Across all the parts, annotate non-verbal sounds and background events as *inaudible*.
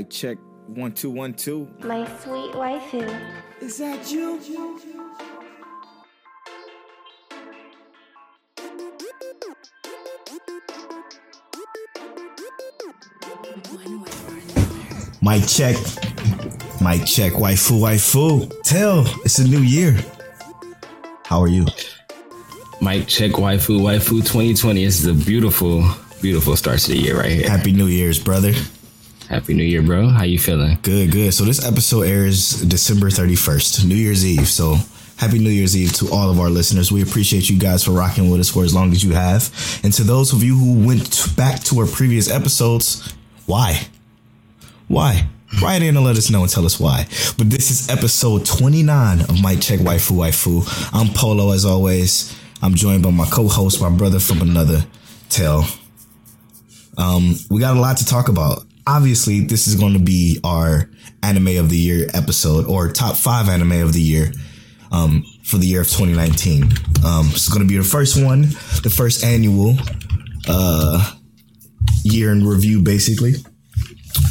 Mic check one two one two. My sweet waifu. Is that you? Mic check. Mic check. Waifu, waifu. Tell, it's a new year. How are you? Mic check waifu waifu 2020. This is a beautiful, beautiful start to the year right here. Happy New Year's, brother. Happy New Year, bro. How you feeling? Good, good. So this episode airs December 31st, New Year's Eve. So happy New Year's Eve to all of our listeners. We appreciate you guys for rocking with us for as long as you have. And to those of you who went back to our previous episodes, why? Why? Write in and let us know and tell us why. But this is episode 29 of Mic Check Waifu Waifu. I'm Polo as always. I'm joined by my co-host, my brother from another tell. Um, we got a lot to talk about. Obviously, this is going to be our anime of the year episode or top five anime of the year um, for the year of 2019. Um, it's going to be the first one, the first annual uh, year in review, basically.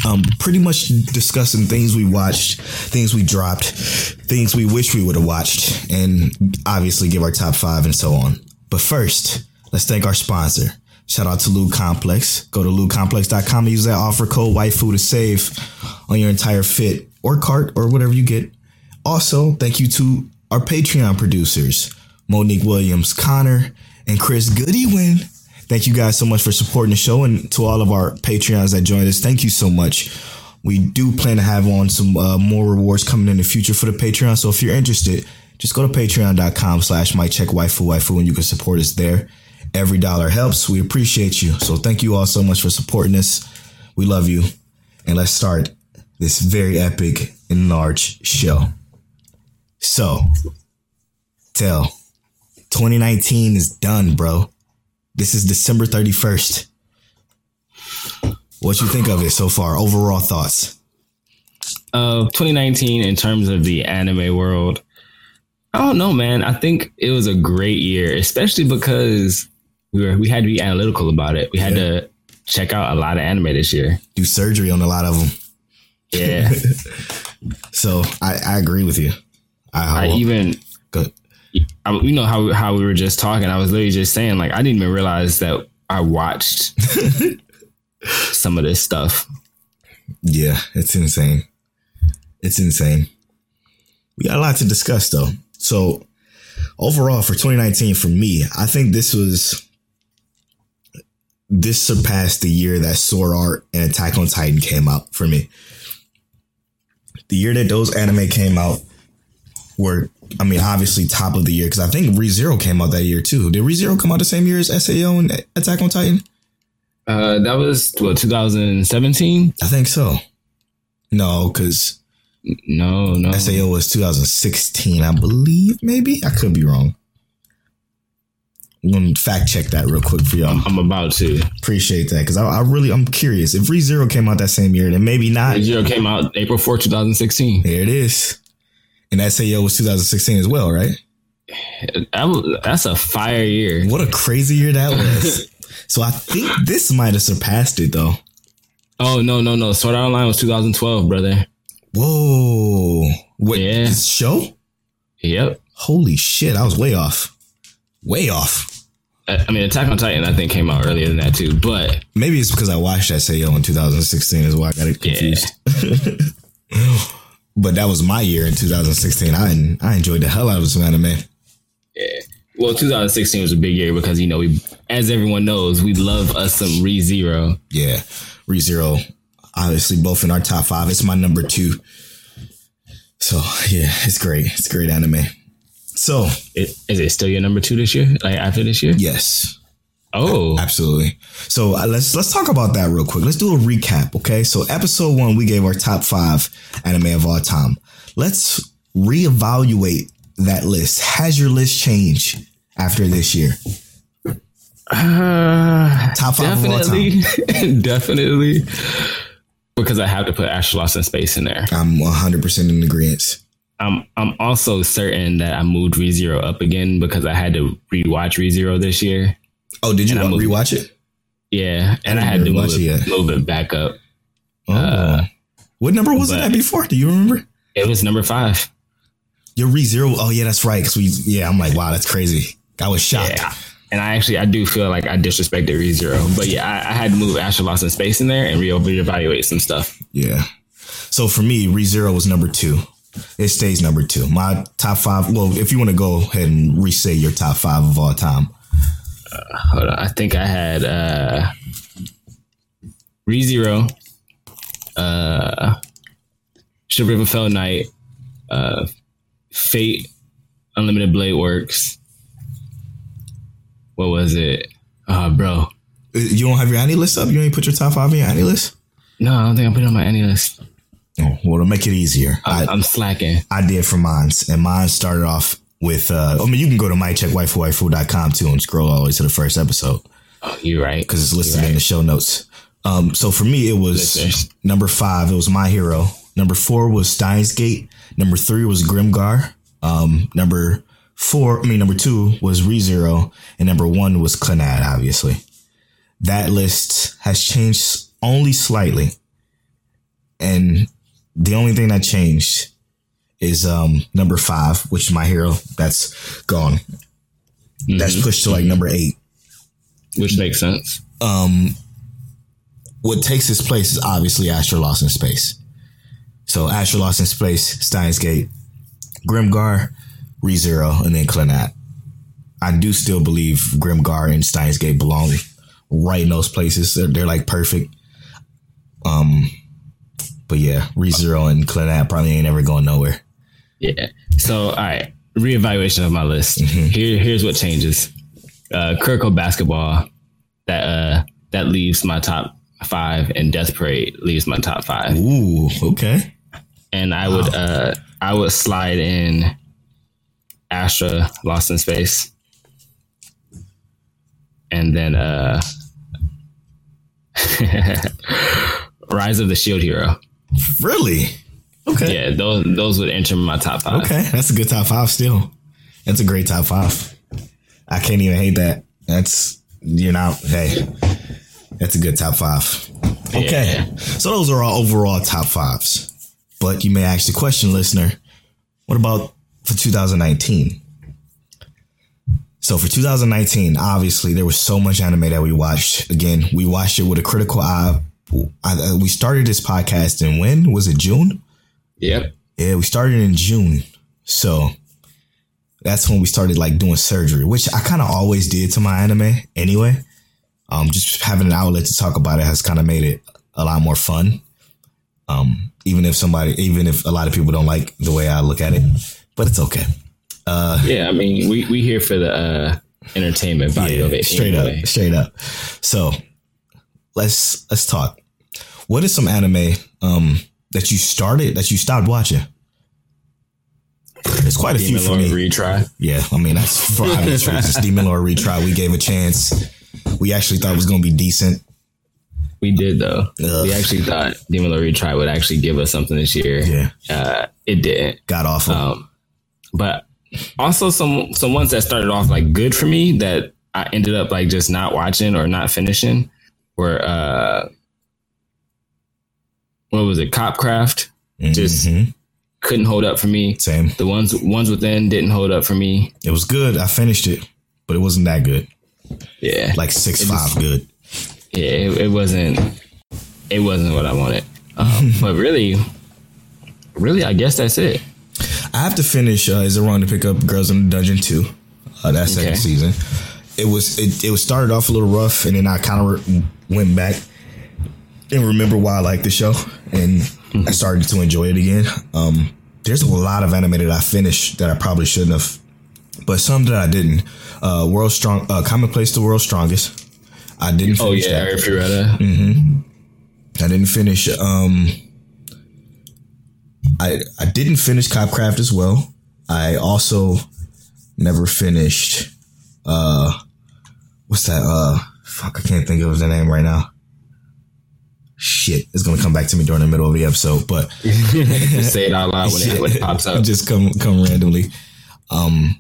Um, pretty much discussing things we watched, things we dropped, things we wish we would have watched, and obviously give our top five and so on. But first, let's thank our sponsor. Shout out to Lube Complex. Go to lubecomplex.com and use that offer code WIFU to save on your entire fit or cart or whatever you get. Also, thank you to our Patreon producers, Monique Williams, Connor, and Chris Goodywin. Thank you guys so much for supporting the show and to all of our Patreons that joined us. Thank you so much. We do plan to have on some uh, more rewards coming in the future for the Patreon. So if you're interested, just go to patreon.com slash mic check waifu waifu and you can support us there. Every dollar helps. We appreciate you. So thank you all so much for supporting us. We love you. And let's start this very epic and large show. So, tell 2019 is done, bro. This is December 31st. What you think of it so far? Overall thoughts? Uh, 2019 in terms of the anime world. I don't know, man. I think it was a great year, especially because we were we had to be analytical about it. We had Yeah. to check out a lot of anime this year. Do surgery on a lot of them. Yeah, *laughs* So I, I agree with you. I, I even good. I, you know how how we were just talking. I was literally just saying like I didn't even realize that I watched *laughs* some of this stuff. Yeah, it's insane. It's insane. We got a lot to discuss though. So overall for 2019 for me, I think this was this surpassed the year that Sword Art and Attack on Titan came out for me. The year that those anime came out were I mean obviously top of the year because I think ReZero came out that year too. Did ReZero come out the same year as SAO and Attack on Titan? Uh, that was what 2017. I think so. No, because No, no. SAO was 2016, I believe. Maybe I could be wrong. I'm gonna fact check that real quick for y'all. I'm about to. Appreciate that because I, I really I'm curious if ReZero came out that same year, then maybe not. ReZero came out April 4, 2016. Here it is, and SAO was 2016 as well, right? That that's a fire year. What a crazy year that was. *laughs* so I think this might have surpassed it though. Oh no, no, no. Sword Art Online was 2012, brother. Whoa! What Yeah. this show? Yep. Holy shit! I was way off. Way off. I mean, Attack on Titan, I think came out earlier than that too. But Maybe it's because I watched that SAO in 2016 is why I got it confused. *laughs* but that was my year in 2016. I I enjoyed the hell out of some anime. yeah. Well, 2016 was a big year because you know we, as everyone knows, we love us some ReZero. Yeah, ReZero, obviously both in our top five. It's my number two. So yeah, it's great. It's great anime. So It, is it still your number two this year? Like after this year? yes, Oh, Absolutely. So uh, let's let's talk about that real quick. Let's do a recap, okay? So episode one, we gave our top five anime of all time. Let's reevaluate that list. Has your list changed after this year? Uh, Top five of all definitely, *laughs* definitely. Because I have to put Astra Lost in Space in there. I'm 100 percent in agreement. I'm I'm also certain that I moved ReZero up again because I had to rewatch ReZero this year. Oh, did you I moved- rewatch it? Yeah, and I, didn't had to move it yet. move it back up. Oh, Uh, What number was it at before? Do you remember? It was number five. Your ReZero. Oh yeah, that's right. Cause we yeah, I'm like, wow, that's crazy. I was shocked. Yeah. And I actually I do feel like I disrespected ReZero. But yeah, I, I had to move Astra Lost in Space in there and re reevaluate some stuff. Yeah. So for me, ReZero was number two. It stays number two. My top five. Well, if you want to go ahead and re-say your top five of all time. Hold on. I think I had uh ReZero, uh Ship River Fell Knight, uh Fate, Unlimited Blade Works. What was it? Oh bro. Uh, You don't have your AniList up. You ain't put your top five in your AniList. No, I don't think I put it on my AniList. Oh, well, to make it easier, I, I'm, I'm slacking. I did for mine, and mine started off with. Uh, I mean, you can go to miccheckwaifuwaifu.com too and scroll all the way to the first episode Oh, you're right. because it's listed You're in the show notes. Um, so for me, it was Listeners. number five. It was My Hero. Number four was Steins Gate. Number three was Grimgar. Um, number four, I mean, number two was ReZero, and number one was Clannad. Obviously, that list has changed only slightly, and the only thing that changed is um number five, which is My Hero. That's gone. That's pushed to like number eight. Which makes sense. um, what takes its place is obviously Astra Lost in Space. So Astra Lost in Space, Steins Gate, Grimgar, ReZero, and then Clannad. I do still believe Grimgar and Steins Gate belong right in those places. They're, they're like perfect. Um, but yeah, ReZero and Clannad probably ain't ever going nowhere. Yeah. So, all right, reevaluation of my list. Here, here's what changes. Uh, Kuroko basketball that uh that leaves my top five, and Death Parade leaves my top five. Ooh, okay. And I would uh I would slide in Astra Lost in Space, and then uh *laughs* Rise of the Shield Hero. Really? Okay. Yeah, those those would enter my top five. Okay, that's a good top five still. That's a great top five. I can't even hate that. That's you know, hey, that's a good top five. Okay, Yeah. so those are our overall top fives. But you may ask the question, listener, what about for 2019? So for 2019, obviously there was so much anime that we watched. Again, we watched it with a critical eye. I, we started this podcast in when was it June? Yep. Yeah, we started in June. So that's when we started like doing surgery, which I kind of always did to my anime anyway. Um, just having an outlet to talk about it has kind of made it a lot more fun. Um, even if somebody, even if a lot of people don't like the way I look at it, but it's okay. Uh, Yeah, I mean, we we here for the uh, entertainment value of it. straight anyway. up, straight up. So let's let's talk. What is some anime um that you started that you stopped watching? There's quite a few Demon for Lord me. retry. Yeah, I mean that's for obvious reasons. Demon Lord retry. We gave a chance. We actually thought it was going to be decent. We did though. Ugh. We actually thought Demon Lord retry would actually give us something this year. Yeah, Uh, it didn't. got awful. Um, but also some some ones that started off like good for me that I ended up like just not watching or not finishing were uh, what was it? Copcraft just Mhm. couldn't hold up for me. same. The ones ones within didn't hold up for me. It was good. I finished it, but it wasn't that good. Yeah, Like six five good. yeah, it, it wasn't. It wasn't what I wanted. Um, *laughs* but really, really, I guess that's it. I have to finish. Uh, is it wrong to pick up Girls in the Dungeon two? Uh, that second Okay. season. It was it, it was started off a little rough, and then I kind of re- went back and remember why I liked the show, and I started to enjoy it again. Um, there's a lot of anime that I finished that I probably shouldn't have, but some that I didn't. Uh, World Strong, uh, Commonplace the World's Strongest. I didn't. Oh yeah, that. Arifureta. I didn't finish. Um, I I didn't finish Copcraft as well. I also never finished. Uh, what's that? Uh, fuck, I can't think of the name right now. Shit, it's gonna come back to me during the middle of the episode, but *laughs* Just say it out loud when it, when it pops up. *laughs* just come come randomly. Um,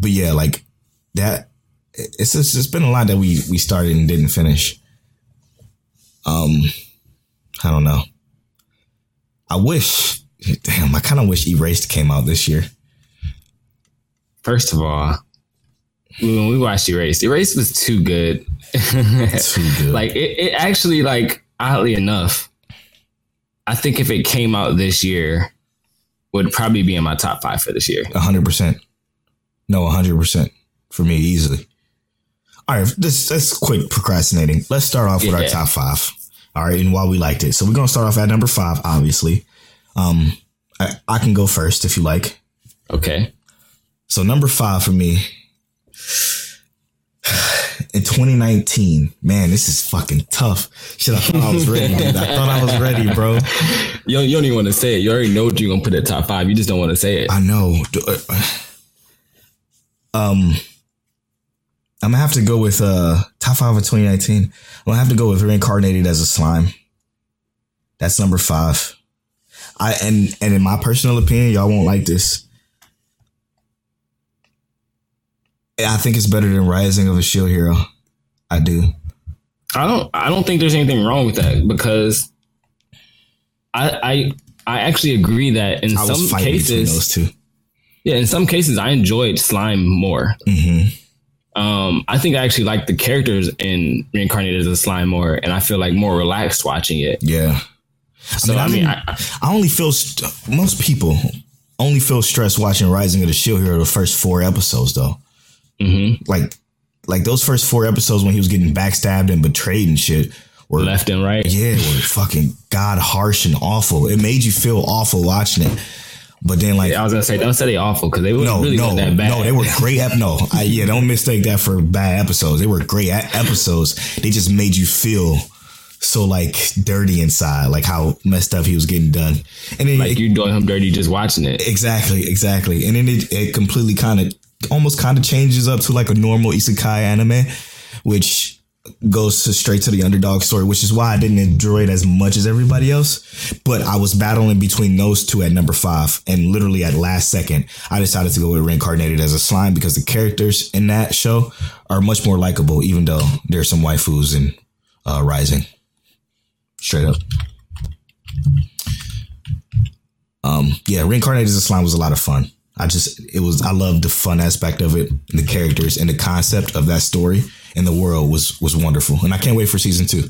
but yeah, like that. It's just, it's been a lot that we we started and didn't finish. Um, I don't know. I wish. Damn, I kind of wish Erased came out this year. First of all, when we watched Erased, Erased was too good. *laughs* Too good. like it, it actually like oddly enough, I think if it came out this year, would probably be in my top five for this year. hundred percent. No, hundred percent for me easily. All right, this that's quick procrastinating. Let's start off with our top five. All right, and why we liked it. So we're gonna start off at number five, obviously. Um, I, I can go first if you like. Okay. So number five for me *sighs* in 2019. Man, this is fucking tough. Shit, I thought I was ready, dude. I thought I was ready, bro. *laughs* You don't, you don't even want to say it. You already know what you're gonna put at top five. You just don't want to say it. I know. Uh, Um, I'm gonna have to go with uh top five of 2019. I'm gonna have to go with reincarnated as a slime. That's number five. I and and in my personal opinion, y'all won't like this. I think it's better than Rising of a Shield Hero. I do. I don't. I don't think there's anything wrong with that because I I I actually agree that in I some cases, those two. yeah, in some cases, I enjoyed slime more. hmm Um, I think I actually like the characters in Reincarnated as a Slime more, and I feel like more relaxed watching it. Yeah. So mean, I I mean, mean- I, I only feel st- most people only feel stressed watching Rising of the Shield Hero the first four episodes though. Mhm. Like like those first four episodes when he was getting backstabbed and betrayed and shit were left and right. yeah, were *laughs* fucking god harsh and awful. It made you feel awful watching it. But then like I was gonna say, don't say they awful because they were no, really no, that bad. no, they were great. Ep- no, I, *laughs* yeah, don't mistake that for bad episodes. They were great episodes. They just made you feel so like dirty inside, like how messed up he was getting done. And then like it, you doing him dirty just watching it. Exactly, exactly. And then it, it completely kind of almost kind of changes up to like a normal isekai anime, which goes to straight to the underdog story, which is why I didn't enjoy it as much as everybody else. But I was battling between those two at number five, and literally at last second, I decided to go with reincarnated as a slime because the characters in that show are much more likable, even though there's some waifus in uh, Rising. Straight up. Um, yeah, reincarnated as a slime was a lot of fun. I just it was I loved the fun aspect of it, the characters and the concept of that story and the world was was wonderful. And I can't wait for season two.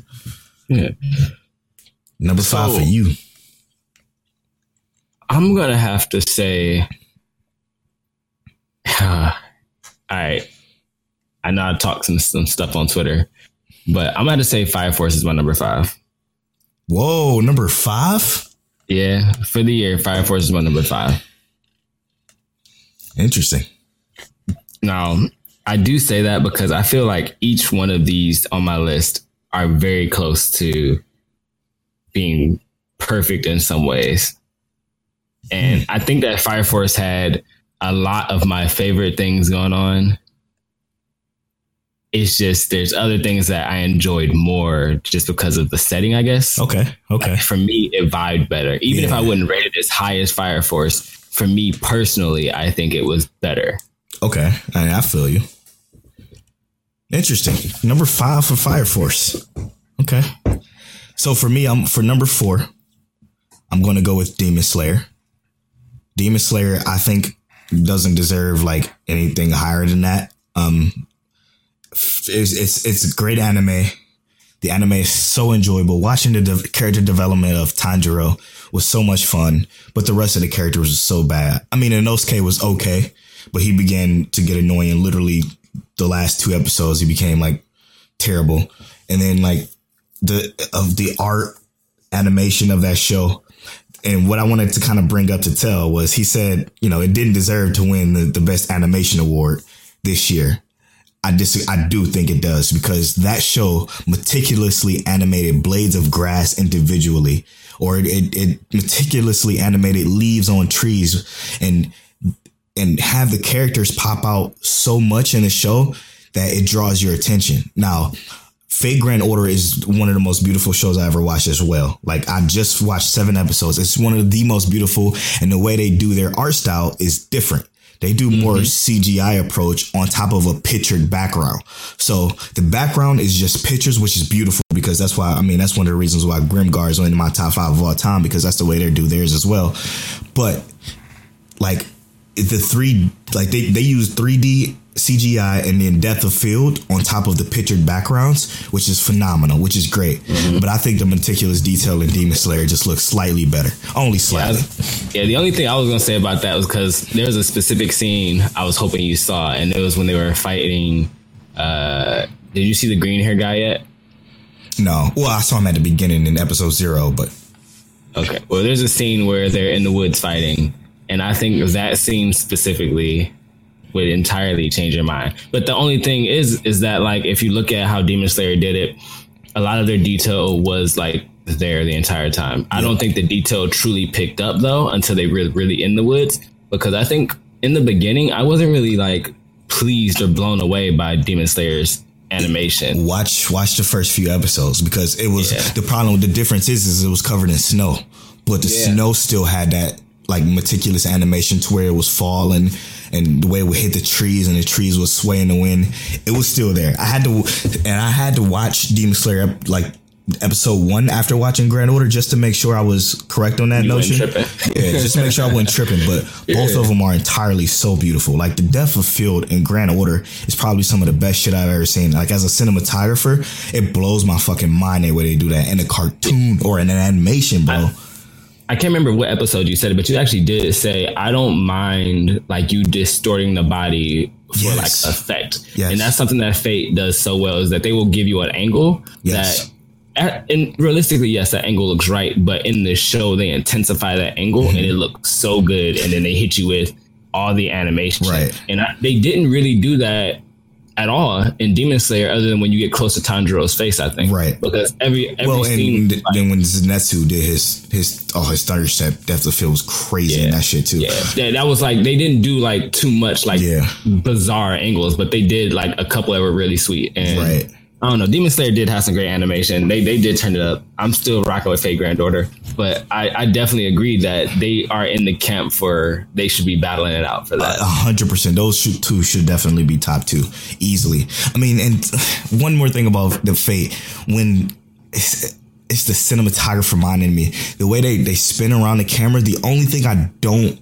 Yeah. Number five for you. I'm gonna have to say, *sighs* all right. I know I talked some some stuff on Twitter, but I'm gonna say Fire Force is my number five. Whoa, number five? Yeah, for the year, Fire Force is my number five. Interesting. Now, I do say that because I feel like each one of these on my list are very close to being perfect in some ways. And I think that Fire Force had a lot of my favorite things going on. It's just there's other things that I enjoyed more just because of the setting, I guess. Okay. Okay. For me, it vibed better. Even if I wouldn't rate it as high as Fire Force, for me personally, I think it was better. Okay. I, I feel you. Interesting. Number five for Fire Force. Okay. So for me, I'm for number four, I'm gonna go with Demon Slayer. Demon Slayer, I think, doesn't deserve like anything higher than that. Um it's it's it's a great anime. The anime is so enjoyable. Watching the de- character development of Tanjiro was so much fun, but the rest of the characters was so bad. I mean, Inosuke was okay, but he began to get annoying. Literally, the last two episodes, he became like terrible. And then like the of the art animation of that show. And what I wanted to kind of bring up to tell was he said, you know, it didn't deserve to win the, the best animation award this year. I dis- I do think it does because that show meticulously animated blades of grass individually, or it, it, meticulously animated leaves on trees, and and have the characters pop out so much in the show that it draws your attention. Now, Fate Grand Order is one of the most beautiful shows I ever watched as well. Like I just watched seven episodes. It's one of the most beautiful, and the way they do their art style is different. They do more mm-hmm. CGI approach on top of a pictured background. So the background is just pictures, which is beautiful because that's why I mean that's one of the reasons why Grimgar is only in my top five of all time because that's the way they do theirs as well. But like the three like they, they use 3D CGI and then depth of field on top of the pictured backgrounds, which is phenomenal, which is great. Mm-hmm. But I think the meticulous detail in Demon Slayer just looks slightly better, only slightly. Yeah, yeah the only thing I was gonna say about that was because there's a specific scene I was hoping you saw, and it was when they were fighting. Uh, did you see the green hair guy yet? No. Well, I saw him at the beginning in episode zero, but okay. Well, there's a scene where they're in the woods fighting, and I think that scene specifically would entirely change your mind. But the only thing is, is that like if you look at how Demon Slayer did it, a lot of their detail was like there the entire time. I don't think the detail truly picked up though until they were really in the woods. Because I think in the beginning I wasn't really like pleased or blown away by Demon Slayer's animation. Watch watch the first few episodes because it was yeah. the problem. The difference is is it was covered in snow, but the yeah. snow still had that like meticulous animation to where it was falling and the way it would hit the trees and the trees would sway in the wind, it was still there. I had to, and I had to watch Demon Slayer like episode one after watching Grand Order just to make sure I was correct on that you notion. yeah, just to make sure I wasn't tripping. But *laughs* yeah. both of them are entirely so beautiful. Like the depth of field in Grand Order is probably some of the best shit I've ever seen. Like as a cinematographer, it blows my fucking mind the way they do that in a cartoon or in an animation, bro. I, I can't remember what episode you said it, but you actually did say I don't mind like you distorting the body for yes. like effect. Yes. And that's something that Fate does so well is that they will give you an angle yes. that and realistically, yes, that angle looks right, but in the show they intensify that angle mm-hmm. and it looks so good, and then they hit you with all the animation. Right. And I, they didn't really do that at all in Demon Slayer, other than when you get close to Tanjiro's face, I think. Right. Because every every well, scene, and like, then when Zenitsu did his his oh his thunder step, depth of field was crazy yeah, in that shit too. Yeah. yeah, that was like they didn't do like too much like yeah. bizarre angles, but they did like a couple that were really sweet. And right. I don't know. Demon Slayer did have some great animation. They they did turn it up. I'm still rocking with Fate Grand Order, but I, I definitely agree that they are in the camp for they should be battling it out for that. Hundred percent. Those two should definitely be top two easily. I mean, and *sighs* one more thing about the Fate when. It's, it's the cinematographer minding me. The way they, they spin around the camera. The only thing I don't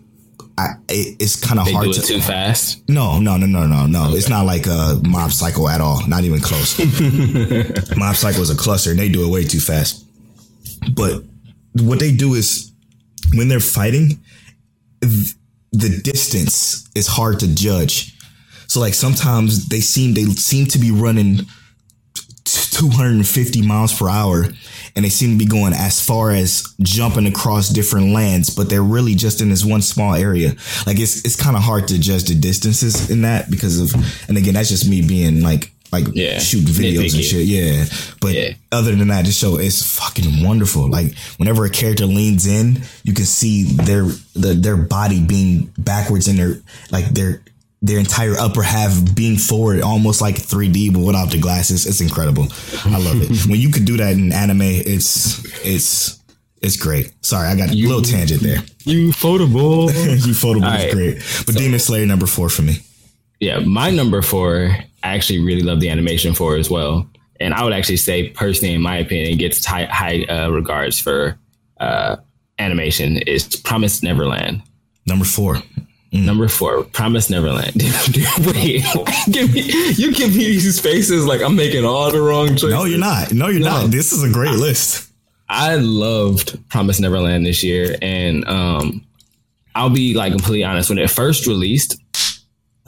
I, it's kind of hard to too fast. No, no, no, no, no, no. Okay. It's not like a Mob Psycho at all. Not even close. *laughs* Mob Psycho is a cluster, and they do it way too fast. But what they do is when they're fighting, the distance is hard to judge. So like sometimes they seem they seem to be running 250 miles per hour and they seem to be going as far as jumping across different lands, but they're really just in this one small area. Like it's it's kind of hard to judge the distances in that because of, and again, that's just me being like like yeah. shoot videos and shit. Yeah. But yeah. other than that, this show is fucking wonderful. Like whenever a character leans in, you can see their the, their body being backwards in their like their their entire upper half being forward, almost like 3D, but without the glasses. It's incredible. I love it. *laughs* when you could do that in anime, it's it's it's great. Sorry, I got you, a little tangent there. Ufotable. you photable right. *laughs* is great. But so, Demon Slayer number four for me. Yeah, my number four, I actually really love the animation for as well. And I would actually say, personally, in my opinion, gets high, high uh, regards for uh, animation is Promised Neverland. Number four. Mm. Number four, Promise Neverland. *laughs* Wait, give me, you give me these faces like I'm making all the wrong choices. No, you're not. No, you're no. not. This is a great I, list. I loved Promise Neverland this year, and um, I'll be like completely honest. When it first released,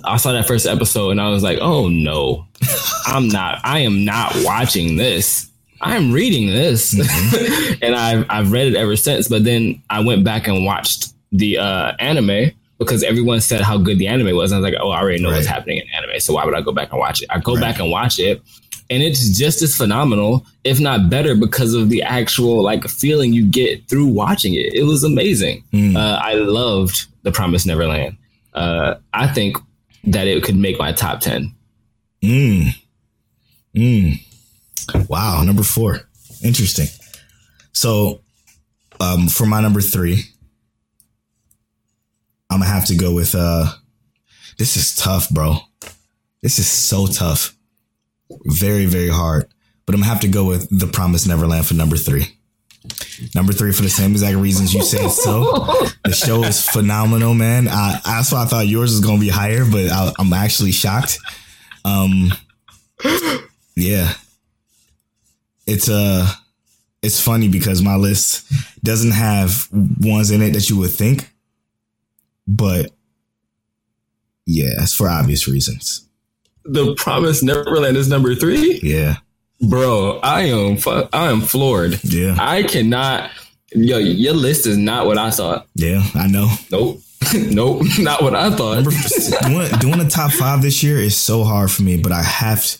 I saw that first episode, and I was like, "Oh no, *laughs* I'm not. I am not watching this." I'm reading this, mm-hmm. *laughs* and I've I've read it ever since. But then I went back and watched the uh, anime, because everyone said how good the anime was. And I was like, oh, I already know right. what's happening in anime. So why would I go back and watch it? I go right. back and watch it. And it's just as phenomenal, if not better, because of the actual like feeling you get through watching it. It was amazing. Mm. Uh, I loved The Promised Neverland. Uh, I think that it could make my top 10. Mm. Mm. Wow. Number four. Interesting. So, um, for my number three, I'm gonna have to go with uh This is tough, bro. This is so tough. Very, very hard. But I'm gonna have to go with The Promised Neverland for number three. Number three for the same exact reasons you said so. *laughs* The show is phenomenal, man. I, that's why I thought yours was gonna be higher, but I, I'm actually shocked. Um, yeah, it's uh it's funny because my list doesn't have ones in it that you would think, but yeah, it's for obvious reasons. The Promise Neverland is number three. Yeah, Bro, I am fu- I am floored. yeah, I cannot. Yo, your list is not what I thought. yeah. I know. Nope, *laughs* nope, *laughs* not what I thought. Doing, doing the top five this year is so hard for me, but I have. To,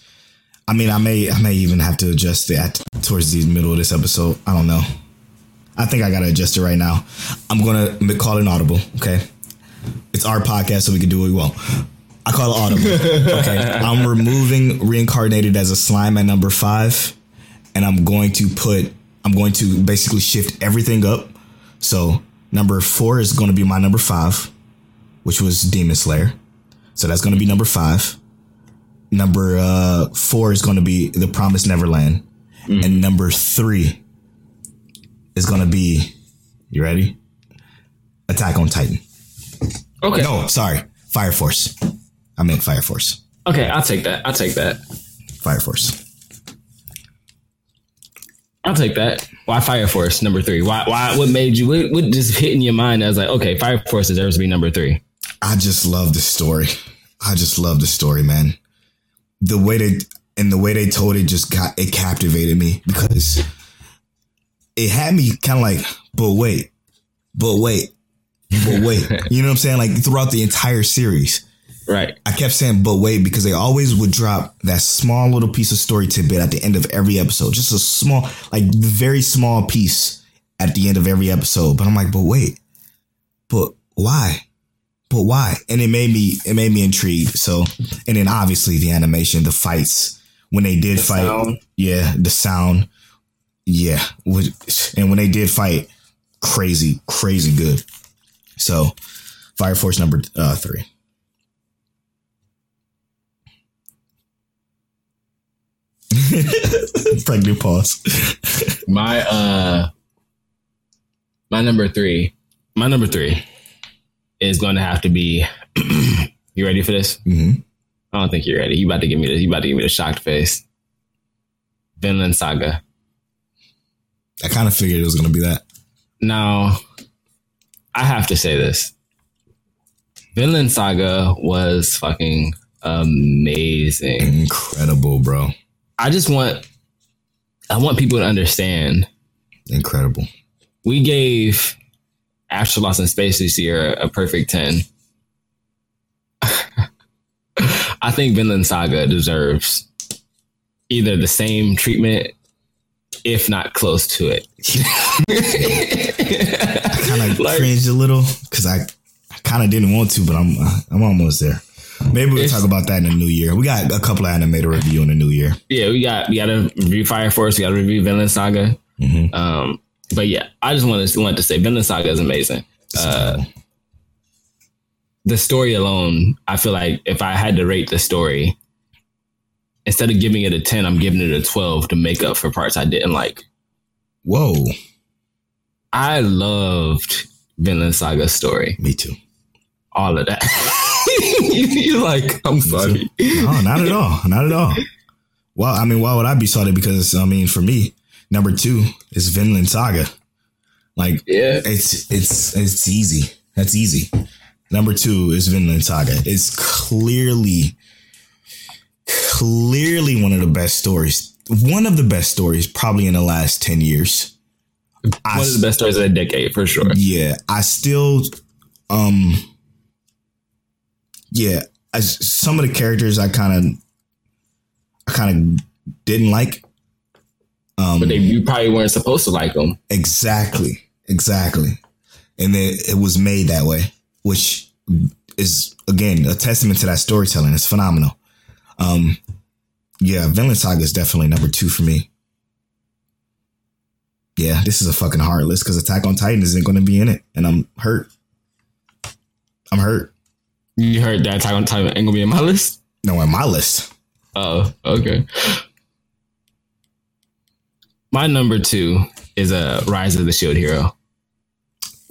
I mean, I may, I may even have to adjust it at, towards the middle of this episode. I don't know. I think I gotta adjust it right now. I'm gonna call it an audible. Okay, it's our podcast, so we can do what we want. I call it audible. *laughs* Okay, I'm removing reincarnated as a slime at number five, and I'm going to put. I'm going to basically shift everything up. So number four is going to be my number five which was Demon Slayer. So that's going to be number five. Number uh, four is going to be The Promised Neverland. And number three is going to be, you ready? Attack on Titan. Okay, No, sorry. Fire Force. I meant Fire Force. okay, I'll take that. I'll take that. Fire Force. I'll take that. Why Fire Force number three? Why? Why? What made you? What, what just hit in your mind I was like, okay, Fire Force deserves to be number three? I just love the story. I just love the story, man. The way they and the way they told it just got it captivated me because it had me kind of like, but wait, but wait, but wait. *laughs* you know what I'm saying? Like throughout the entire series, Right. I kept saying, but wait, because they always would drop that small little piece of story tidbit at the end of every episode. Just a small, like very small piece at the end of every episode. But I'm like, but wait, but why? But why? And it made me, it made me intrigued. So, and then obviously the animation, the fights, when they did fight, sound. yeah, the sound, yeah. And when they did fight, crazy, crazy good. So, Fire Force number uh, three. *laughs* Pregnant pause. My uh, my number three. My number three is going to have to be. *clears throat* you ready for this? hmm I don't think you're ready. You about to give me this. You about to give me the shocked face. Vinland Saga. I kind of figured it was going to be that. Now, I have to say this. Vinland Saga was fucking amazing. Incredible, bro. I just want I want people to understand Incredible. we gave Astra Lost in Space this year a perfect 10. *laughs* I think Vinland Saga deserves either the same treatment, if not close to it. *laughs* *laughs* Like- cringed a little because I, I kind of didn't want to, but I'm I'm almost there. Maybe we'll talk about that in the new year. We got a couple of animator review in the new year. yeah, we got we got to review Fire Force, we got to review Vinland Saga. Mhm. Um, but yeah, I just wanted to want to say Vinland Saga is amazing. Uh, the story alone, I feel like if I had to rate the story, instead of giving it a 10, I'm giving it a 12 to make up for parts I didn't like. Whoa, I loved Vinland Saga story. me too. All of that. You're *laughs* like, I'm sorry. No, not at all. Not at all. Well, I mean, why would I be salty? Because I mean, for me, number two is Vinland Saga. Like, Yeah. it's it's it's easy. That's easy. Number two is Vinland Saga. It's clearly, clearly one of the best stories. One of the best stories, probably in the last ten years. I One of the best stories of the decade, for sure. yeah, I still, um, yeah, I, some of the characters I kind of, I kind of didn't like. Um, But they, you probably weren't supposed to like them. exactly, exactly, and it, it was made that way, which is again a testament to that storytelling. It's phenomenal. Um, yeah, Vinland Saga is definitely number two for me. Yeah, this is a fucking hard list because Attack on Titan isn't going to be in it, and I'm hurt. I'm hurt. You heard that Attack on Titan ain't gonna be in my *laughs* list? No, in my list. Oh, okay. My number two is a uh, Rise of the Shield Hero.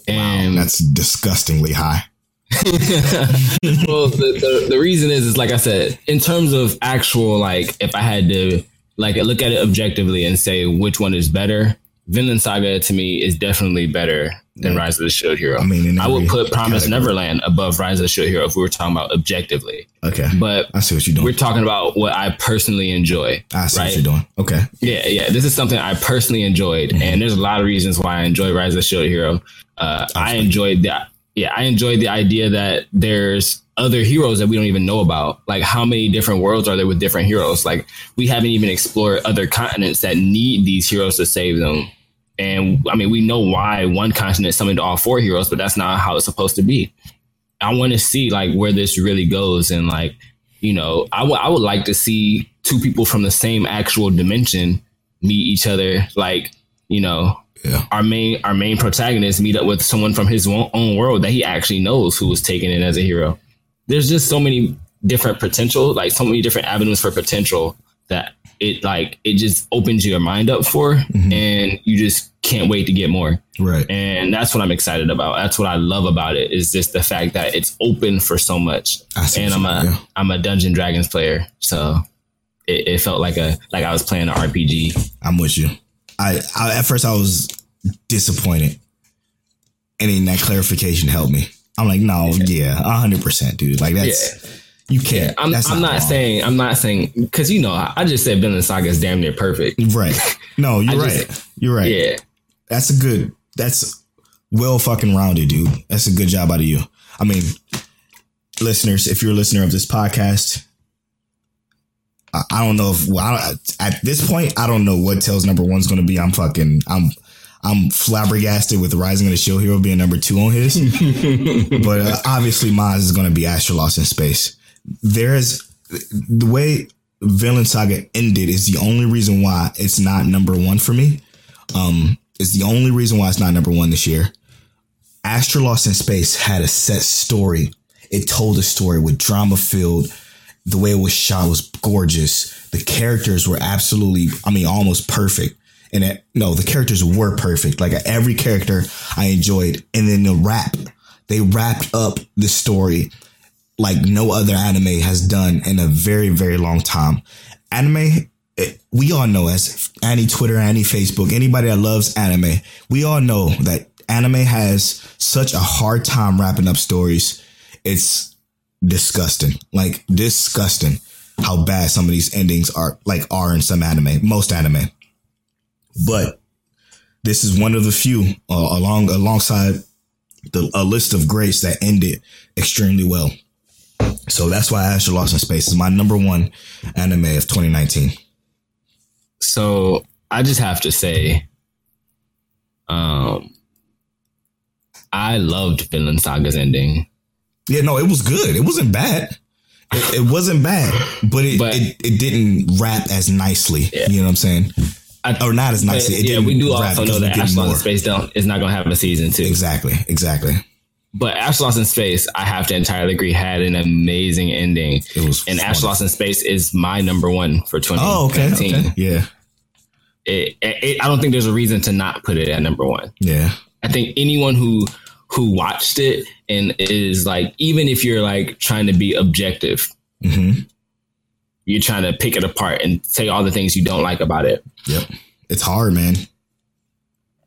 And wow, that's disgustingly high. *laughs* well, the, the, the reason is is like I said, in terms of actual like if I had to like look at it objectively and say which one is better, Vinland Saga to me is definitely better than Rise of the Shield Hero. I mean, I would put Promise category. Neverland above Rise of the Shield Hero if we were talking about objectively. Okay, but I see what you're doing. We're talking about what I personally enjoy. I see right? what you're doing. Okay, yeah, yeah. This is something I personally enjoyed, mm-hmm. and there's a lot of reasons why I enjoy Rise of the Shield Hero. Uh, I enjoyed that. Yeah, I enjoyed the idea that there's other heroes that we don't even know about. Like how many different worlds are there with different heroes? Like we haven't even explored other continents that need these heroes to save them and I mean, we know why one continent summoned all four heroes, but that's not how it's supposed to be. I want to see like where this really goes, and like you know, I, w- I would like to see two people from the same actual dimension meet each other. Like you know, yeah. our main our main protagonist meet up with someone from his own world that he actually knows who was taken in as a hero. There's just so many different potential, like so many different avenues for potential that it like it just opens your mind up for mm-hmm. and you just can't wait to get more. Right. And that's what i'm excited about. That's what i love about it is just the fact that it's open for so much. And i'm a am a dungeon dragons player so it, it, felt like a like i was playing an rpg i'm with you. I, I at first i was disappointed. And then that clarification helped me. I'm like no yeah, yeah 100% dude. Like that's yeah you can't. I'm, I'm not, not saying. I'm not saying because you know I, just said Vinland Saga is damn near perfect. Right. No, *laughs* you're right. Just, you're right. Yeah. That's a good. That's well fucking rounded, dude. That's a good job out of you. I mean, listeners, if you're a listener of this podcast, I, I don't know if well, I, at this point I don't know what Tails number one's going to be. I'm fucking. I'm. I'm flabbergasted with Rising of the Shield Hero being number two on his, *laughs* but uh, obviously mine is going to be Astra Lost in Space there's the way Vinland Saga ended is the only reason why it's not number one for me. Um, is the only reason why it's not number one this year. Astra Lost in Space had a set story. It told a story with drama filled. The way it was shot was gorgeous. The characters were absolutely, I mean, almost perfect. And it, no, the characters were perfect. Like every character I enjoyed. And then the rap, they wrapped up the story like no other anime has done in a very, very long time. Anime, eh, we all know as any Twitter, any Facebook, anybody that loves anime, we all know that anime has such a hard time wrapping up stories. It's disgusting, like disgusting how bad some of these endings are, like are in some anime, most anime. But this is one of the few uh, along alongside the, a list of greats that ended extremely well. So that's why Astra Lost in Space is my number one anime of 2019. So I just have to say, um, I loved Vinland Saga's ending. Yeah, no, it was good. It wasn't bad. It, it wasn't bad, but it, but it, it didn't wrap as nicely. Yeah. You know what I'm saying? I, or not as nicely. yeah, we do also know that Astra Lost in Space don't is not going to have a season two. Exactly, exactly. But Astra Lost in Space, I have to entirely agree, had an amazing ending. It was and Astra Lost in Space is my number one for 2019. Oh, okay, okay. Yeah. It, it, I don't think there's a reason to not put it at number one. Yeah. I think anyone who who watched it and is like, even if you're like trying to be objective, mm-hmm. you're trying to pick it apart and say all the things you don't like about it. Yep. It's hard, man.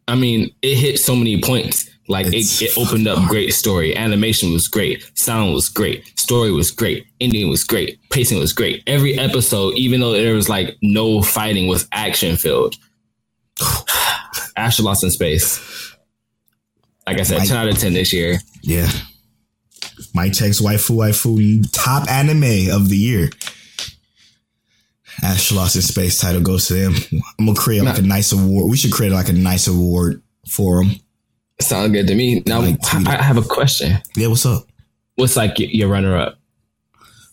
I mean, it hit so many points like it, it, opened up great story. Animation was great. Sound was great. Story was great. Ending was great. Pacing was great. Every episode, even though there was like no fighting, was action filled. *sighs* Astra Lost in Space. Like I said, Mike, 10 out of 10 this year. Yeah. Mic check waifu waifu top anime of the year. Astra Lost in Space title goes to them. I'm gonna create like a nice award. We should create like a nice award for them Sounds good to me. Now like, I have a question. Yeah, what's up? What's like your runner up,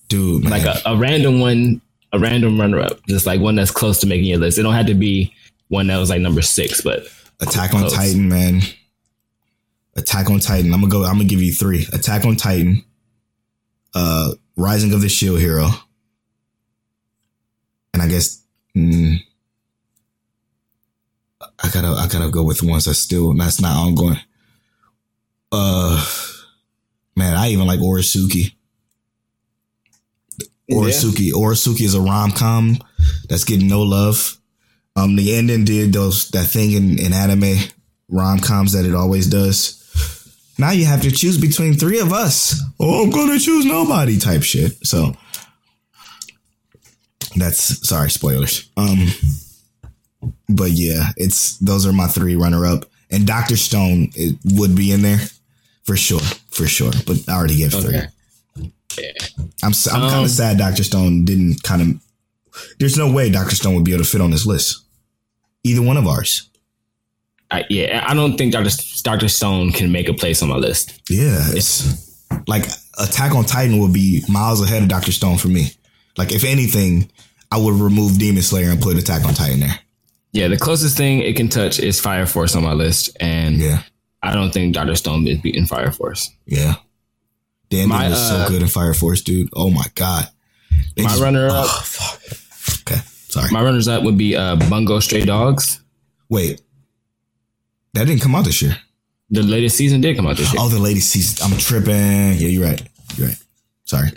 dude? Man. Like a, a random one, a random runner up, just like one that's close to making your list. It don't have to be one that was like number six, but Attack on close. Titan, man. Attack on Titan. I'm gonna go. I'm gonna give you three. Attack on Titan, uh, Rising of the Shield Hero, and I guess mm, I gotta I gotta go with the ones that's still that's not ongoing. Uh, man, I even like Oresuki. Oresuki. Oresuki is a rom com that's getting no love. Um, the ending did those that thing in, in anime rom coms that it always does. Now you have to choose between three of us. Oh, I'm gonna choose nobody type shit. So that's sorry, spoilers. Um, but yeah, it's those are my three runner up, and Doctor Stone it would be in there for sure, for sure. But I already gave three. Okay. I'm I'm kind Um, of sad Doctor Stone didn't kind of. There's no way Doctor Stone would be able to fit on this list. Either one of ours. I, yeah, I don't think Dr. Dr. Stone can make a place on my list. Yeah, it's like Attack on Titan would be miles ahead of Doctor Stone for me. Like if anything, I would remove Demon Slayer and put Attack on Titan there. Yeah, the closest thing it can touch is Fire Force on my list, and Yeah, I don't think Dr. Stone is beating Fire Force. yeah. Ending My, was so uh, good in Fire Force, dude. Oh my god. They My just- runner up, Oh, fuck. Okay, sorry. my runners up would be uh, Bungo Stray Dogs. Wait, that didn't come out this year. The latest season did come out this year. Oh, the latest season. I'm tripping. Yeah, you're right. You're right. Sorry.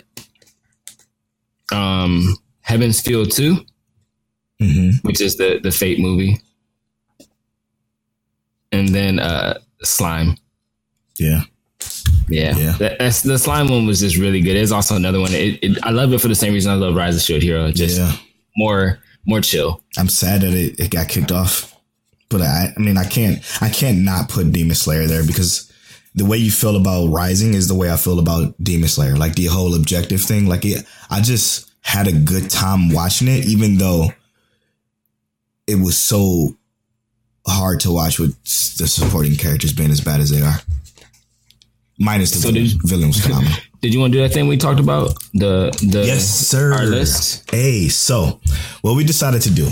Um, Heaven's Feel Two, hmm which is the the Fate movie, and then uh, Slime. Yeah. Yeah, Yeah. That- that's the slime one was just really good. There's also another one. It, it, I love it for the same reason I love Rise of Shield Hero. Just yeah. more more chill. I'm sad that it, it got kicked off. But I I mean I can't I can't not put Demon Slayer there because the way you feel about Rising is the way I feel about Demon Slayer. Like the whole objective thing. Like it I just had a good time watching it, even though it was so hard to watch with the supporting characters being as bad as they are. Minus the So villain, did- villain was *laughs* phenomenal. Did you want to do that thing we talked about? The the Yes, sir. Our list. Hey, so what we decided to do,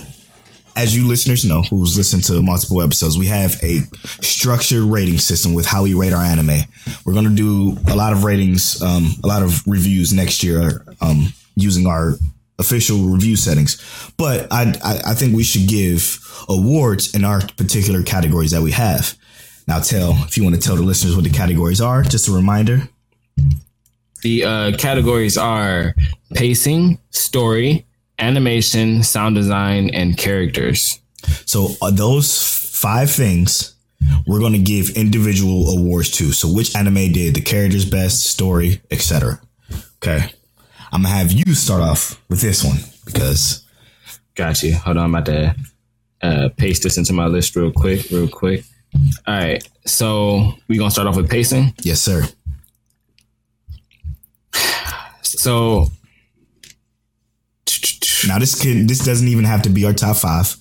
as you listeners know, who's listened to multiple episodes, we have a structured rating system with how we rate our anime. We're gonna do a lot of ratings, um, a lot of reviews next year, um, using our official review settings. But I, I, I think we should give awards in our particular categories that we have. Now, tell if you want to tell the listeners what the categories are. Just a reminder. The uh, categories are pacing, story, animation, sound design, and characters. So uh, those five things we're going to give individual awards to. So which anime did the characters best, story, etc. Okay. I'm gonna have you start off with this one because Got you. Hold on, I'm about to uh, paste this into my list real quick, real quick. All right, so we gonna start off with pacing. yes, sir. So Now this can this doesn't even have to be our top five.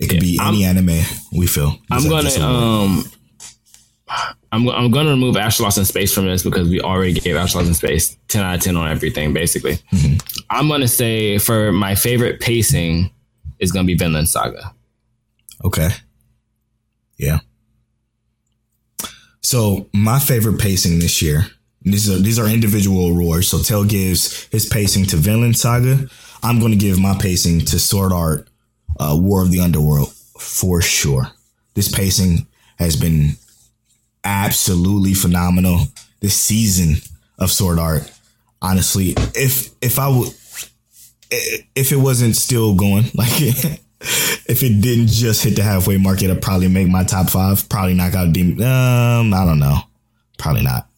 It could be any anime we feel. I'm gonna um, I'm I'm gonna remove Astra Lost in Space from this because we already gave Astra Lost in Space ten out of ten on everything basically. I'm gonna say for my favorite pacing is gonna be Vinland Saga. Okay. Yeah. So my favorite pacing this year. These are these are individual awards. So Tell gives his pacing to Vinland Saga. I'm going to give my pacing to Sword Art, uh, War of the Underworld for sure. This pacing has been absolutely phenomenal. This season of Sword Art, honestly, if if I would, if it wasn't still going, *laughs* like if it didn't just hit the halfway mark, it'd probably make my top five. Probably knock out Demon. Um, I don't know. Probably not.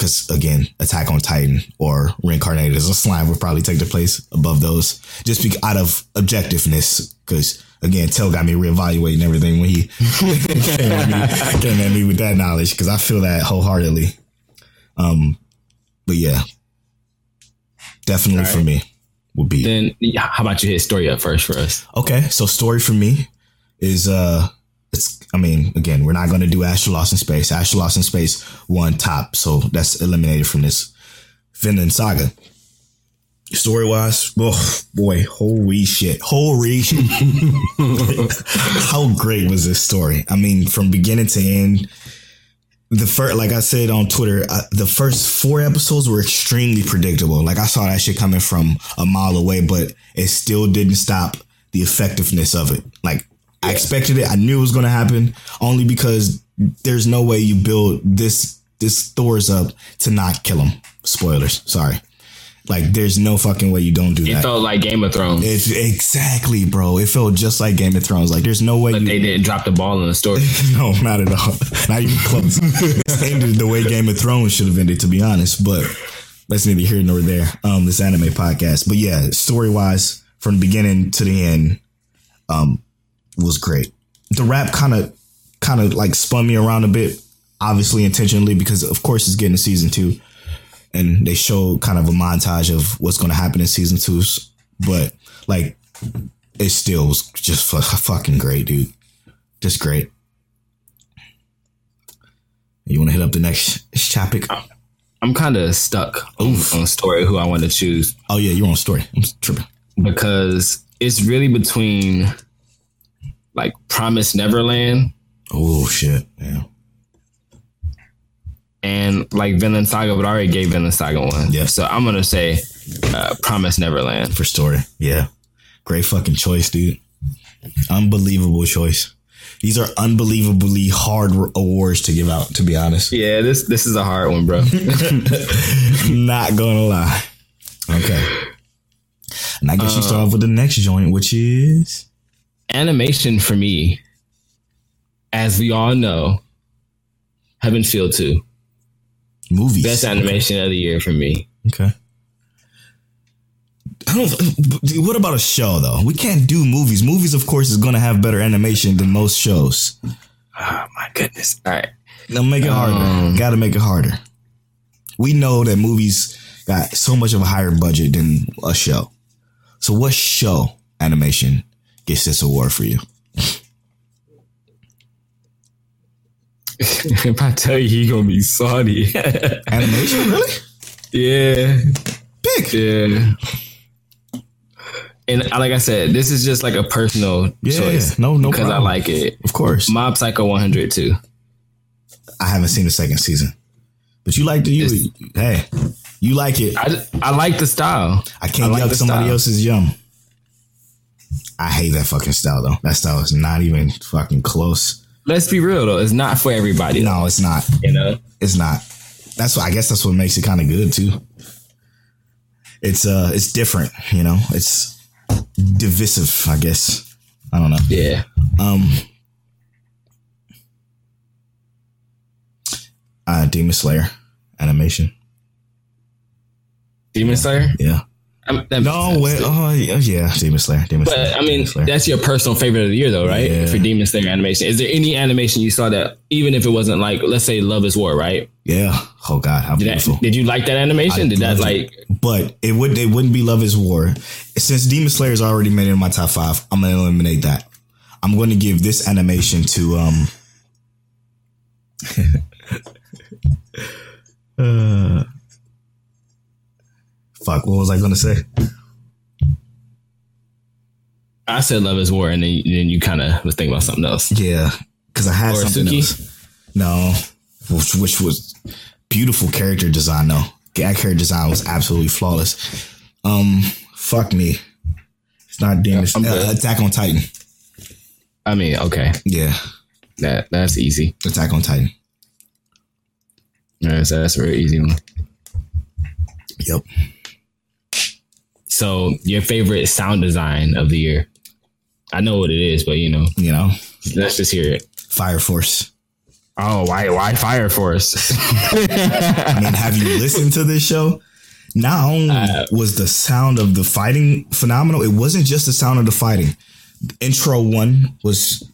Because again, Attack on Titan or Reincarnated as a Slime would probably take the place above those, just be out of objectiveness. Because again, Tell got me reevaluating everything when he *laughs* came, at me, came at me with that knowledge. Because I feel that wholeheartedly. Um, but yeah, definitely for me would be Then how about you hit story up first for us? Okay, so story for me is uh it's I mean, again, we're not gonna do Astra Lost in Space. Astra Lost in Space won top, so that's eliminated from this Vinland saga. Story wise, oh boy, holy shit. Holy shit. *laughs* How great was this story? I mean, from beginning to end, the first, like I said on Twitter, uh, the first four episodes were extremely predictable. Like I saw that shit coming from a mile away, but it still didn't stop the effectiveness of it. Like I expected it. I knew it was going to happen only because there's no way you build this this Thor's up to not kill him. Spoilers. Sorry. Like there's no fucking way you don't do It that. It felt like Game of Thrones, It, exactly, bro. It felt just like Game of Thrones. Like there's no way but you they didn't drop the ball in the story. *laughs* no, not at all. *laughs* Not even close. This ended the way Game of Thrones should have ended, to be honest. But that's neither here nor there. Um, this anime podcast. But yeah, story wise, from the beginning to the end, um, was great. The rap kind of, kind of like spun me around a bit, obviously intentionally because of course it's getting to season two, and they show kind of a montage of what's going to happen in season two. But like, it still was just fu- fucking great, dude. Just great. You want to hit up the next topic? I'm kind of stuck on, on story who I want to choose Oh yeah, you're on story. I'm tripping. because it's really between like Promise Neverland Oh shit. Yeah. and like Vinland Saga, but I already gave Vinland Saga one. Yeah. So I'm gonna say uh, Promise Neverland. For story. Yeah. Great fucking choice, dude. Unbelievable choice. These are unbelievably hard awards to give out, to be honest. Yeah, this this is a hard one, bro. *laughs* Not gonna lie. Okay. And I guess you start off with the next joint, which is Animation for me, as we all know, Heaven's Feel 2. movies. Best animation of the year for me. Okay. I don't. What about a show though? We can't do movies. Movies, of course, is going to have better animation than most shows. Oh my goodness. All right. Now make it harder. Um, Got to make it harder. We know that movies got so much of a higher budget than a show. So, what show animation gets this award for you? *laughs* if I tell you he gonna be salty. *laughs* Animation, really? yeah. Big. Yeah. And like I said, this is just like a personal Yeah, choice. no- no because. I like it. Of course. Mob Psycho 100 too. I haven't seen the second season, but you like the you. Hey, you like it. I, I like the style. I can't like yuck somebody style. else's yum. I hate that fucking style though. That style is not even fucking close. Let's be real though, it's not for everybody. No, it's not. You know. It's not. That's what I guess that's what makes it kind of good too. It's uh it's different, you know. It's divisive, I guess. I don't know. Yeah. Um uh Demon Slayer animation. Demon Slayer. Yeah. I that No, makes wait. Oh, yeah, yeah. Demon Slayer. Demon But Slayer. I mean, Slayer. that's your personal favorite of the year, though, right? Yeah. For Demon Slayer animation, is there any animation you saw that, even if it wasn't like, let's say, Love Is War, right? yeah. Oh God, how Did, beautiful. that, did you like that animation? I did that like? it. but it would it wouldn't be Love Is War. Since Demon Slayer is already made in my top five, I'm gonna eliminate that. I'm going to give this animation to um. *laughs* uh, fuck, what was I gonna say? I said Love Is War, and then, then you kind of was thinking about something else. Yeah, because I had something Oresuki? else. No, which, which was beautiful character design though. That character design was absolutely flawless. Um, fuck me. It's not. I'm uh. Attack on Titan. I mean, okay, Yeah, that that's easy. Attack on Titan. Yeah, so that's a very easy one. Yep. So, your favorite sound design of the year? I know what it is, but you know, You know, let's just hear it. Fire Force. Oh, why why Fire Force? *laughs* I mean, have you listened to this show? Not only Uh, was the sound of the fighting phenomenal, it wasn't just the sound of the fighting. Intro one was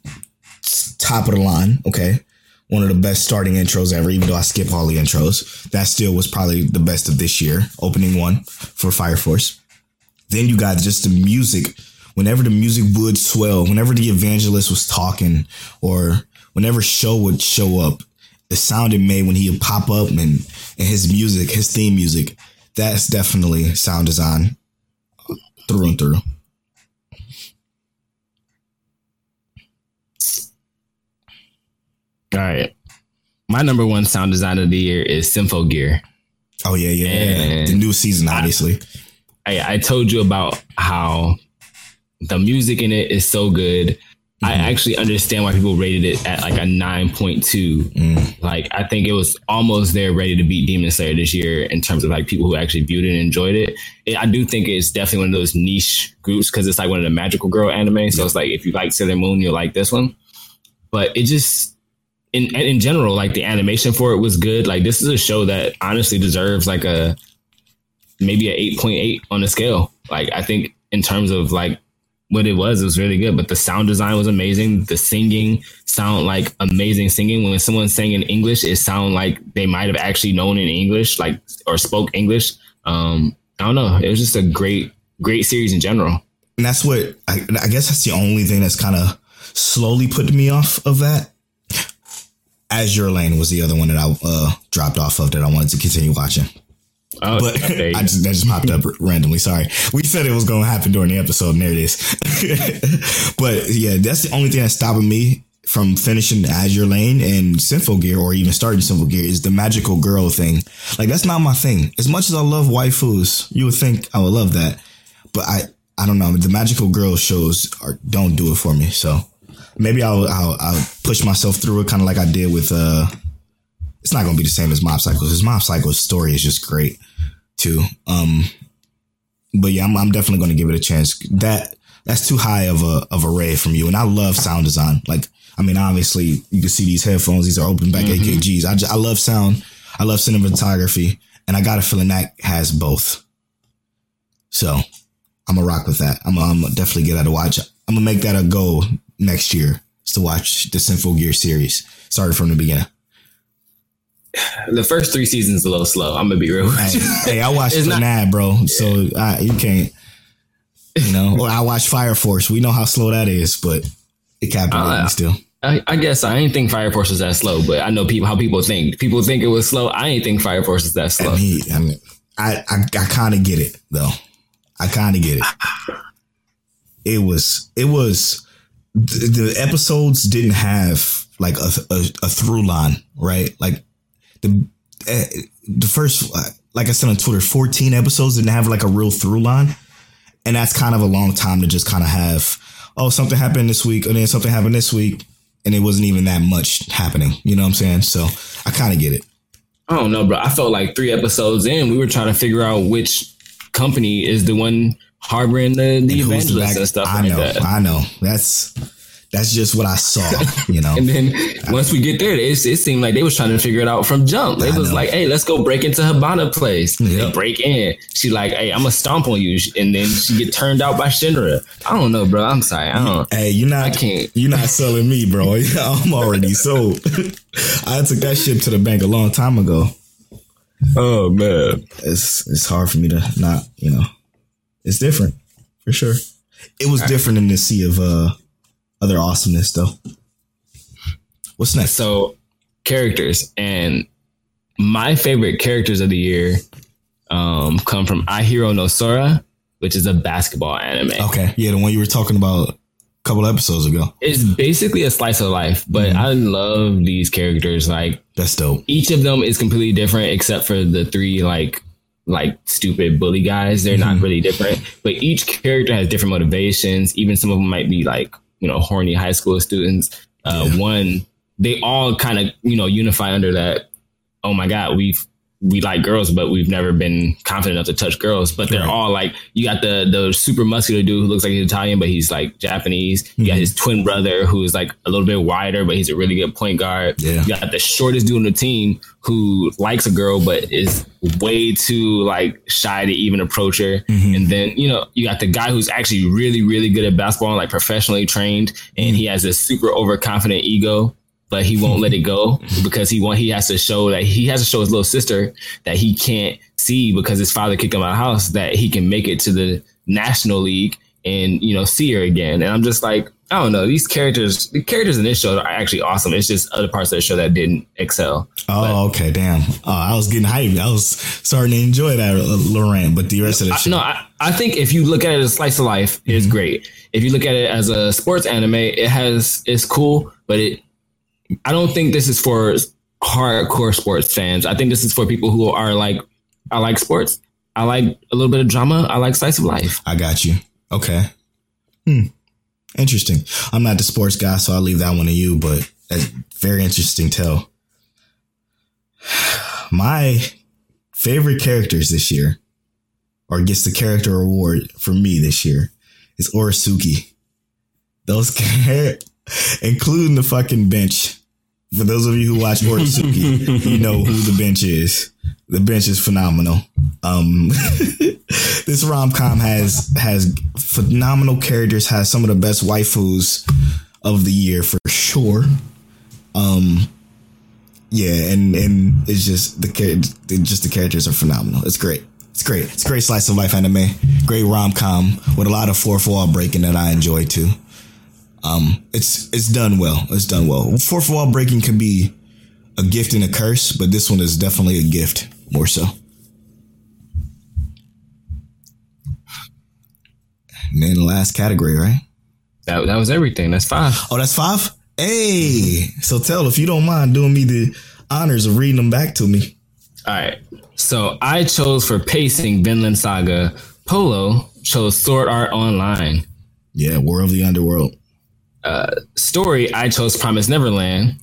top of the line. Okay. One of the best starting intros ever, even though I skip all the intros. That still was probably the best of this year, opening one for Fire Force. Then you got just the music. Whenever the music would swell, whenever the evangelist was talking, or whenever show would show up, the sound it made when he would pop up and, and his music, his theme music, that's definitely sound design through and through. All right. my number one sound design of the year is Symphogear. Oh yeah, yeah, yeah. The new season, obviously. I, I told you about how the music in it is so good. I mm-hmm. actually understand why people rated it at like a 9.2. Mm. Like, I think it was almost there ready to beat Demon Slayer this year in terms of like people who actually viewed it and enjoyed it. It- I do think it's definitely one of those niche groups because it's like one of the magical girl anime. So it's like if you like Sailor Moon, you'll like this one. But it just, in in general, like the animation for it was good. Like, this is a show that honestly deserves like a maybe a 8.8 on the scale. Like, I think in terms of like what it was, it was really good. But the sound design was amazing. The singing sound like amazing singing. When someone sang in English, it sounded like they might have actually known in English, like or spoke English. Um, I don't know. It was just a great, great series in general. And that's what I, I guess that's the only thing that's kind of slowly put me off of that. Azure Lane was the other one that I uh, dropped off of that I wanted to continue watching. Oh, But okay. *laughs* I just that just popped up randomly. Sorry, we said it was going to happen during the episode, and there it is. *laughs* but yeah, that's the only thing that's stopping me from finishing Azure Lane and Symphogear, or even starting Symphogear, is the magical girl thing. Like that's not my thing. As much as I love waifus, you would think I would love that, but I I don't know. The magical girl shows are, don't do it for me. So maybe I'll I'll, I'll push myself through it, kind of like I did with uh it's not going to be the same as Mob Psycho. His Mob Psycho's story is just great too. Um, but yeah, I'm, I'm definitely going to give it a chance. That that's too high of a of a rate from you, and I love sound design. Like, I mean, obviously you can see these headphones; these are open back AKGs. I just, I love sound. I love cinematography, and I got a feeling that has both. So I'm gonna rock with that. I'm, I'm gonna definitely get that a watch. I'm gonna make that a goal next year is to watch the Symphogear series. Started from the beginning. The first three seasons a little slow. I'm gonna be real. Hey, hey, I watched It's not- Fanad, bro. So I, you can't, you know. Or I watched Fire Force. We know how slow that is, but it captivated Uh, me still. I, I guess I ain't think Fire Force was that slow, but I know people how people think. People think it was slow. I ain't think Fire Force was that slow. I mean, I mean, I, I, I kind of get it though. I kind of get it. It was, it was. The, the episodes didn't have like a, a, a through line, right? Like the eh, the first, uh, like I said on Twitter, fourteen episodes didn't have like a real through line, and that's kind of a long time to just kind of have. Oh, something happened this week, and then something happened this week, and it wasn't even that much happening. You know what I'm saying? So I kind of get it. I don't know, bro. I felt like three episodes in, we were trying to figure out which company is the one harboring the, the Who's the and stuff I like know, that. I know. That's that's just what I saw. *laughs* You know, And then once we get there, it, it seemed like they was trying to figure it out from jump. It I was know. like, hey, let's go break into Habana place. They break in. She like, hey, I'm gonna stomp on you, and then she get turned out by Shinra. I don't know, bro. I'm sorry. I don't. hey, you're not I can't. you're not selling me, bro. *laughs* I'm already sold. *laughs* I took that ship to the bank a long time ago. Oh man. It's it's hard for me to not, you know. It's different for sure. It was different in the sea of uh other awesomeness though. What's next? So characters and my favorite characters of the year um, come from Ahiru no Sora, which is a basketball anime. Okay, yeah, the one you were talking about a couple episodes ago. It's basically a slice of life, but I love these characters. Like That's dope. each of them is completely different, except for the three like like stupid bully guys. They're not really different, but each character has different motivations. Even some of them might be like you know horny high school students. Uh, One, they all kind of you know unify under that. Oh my god, we've we like girls, but we've never been confident enough to touch girls. But they're Right. all like, you got the the super muscular dude who looks like he's Italian, but he's like Japanese. You got mhm. his twin brother who's like a little bit wider, but he's a really good point guard. Yeah. You got the shortest dude on the team who likes a girl, but is way too like shy to even approach her. Mm-hmm. And then, you know, you got the guy who's actually really, really good at basketball and like professionally trained, and he has a super overconfident ego but he won't let it go *laughs* because he want he has to show that he has to show his little sister that he can't see because his father kicked him out of the house that he can make it to the national league and you know see her again. And I'm just like, I don't know, these characters, the characters in this show are actually awesome. It's just other parts of the show that didn't excel. Oh, okay, damn. Oh, I was getting hyped. I was starting to enjoy that, uh, Laurent. But the rest of the I, show, no, I, I think if you look at it as a slice of life, it's great. If you look at it as a sports anime, it has it's cool, but it I don't think this is for hardcore sports fans. I think this is for people who are like, I like sports. I like a little bit of drama. I like slice of life. I got you. Okay. Hmm. Interesting. I'm not the sports guy, so I'll leave that one to you, but a very interesting tell. *sighs* My favorite characters this year, or gets the character award for me this year, is Oresuki. Those *laughs* characters, including the fucking bench. For those of you who watch Oresuki, you know who the bench is. The bench is phenomenal. Um, *laughs* this rom com has has phenomenal characters. Has some of the best waifus of the year for sure. Um, yeah, and and it's just the just the characters are phenomenal. It's great. It's great. It's great slice of life anime. Great rom com with a lot of fourth wall breaking that I enjoy too. Um, it's it's done well. It's done well. Fourth wall breaking can be a gift and a curse, but this one is definitely a gift more so. And then the last category, right? That that was everything. That's five. Oh, that's five. Hey, so tell if you don't mind doing me the honors of reading them back to me. All right. So I chose for pacing Vinland Saga. Polo chose Sword Art Online. Yeah, War of the Underworld. Uh, story I chose Promise Neverland.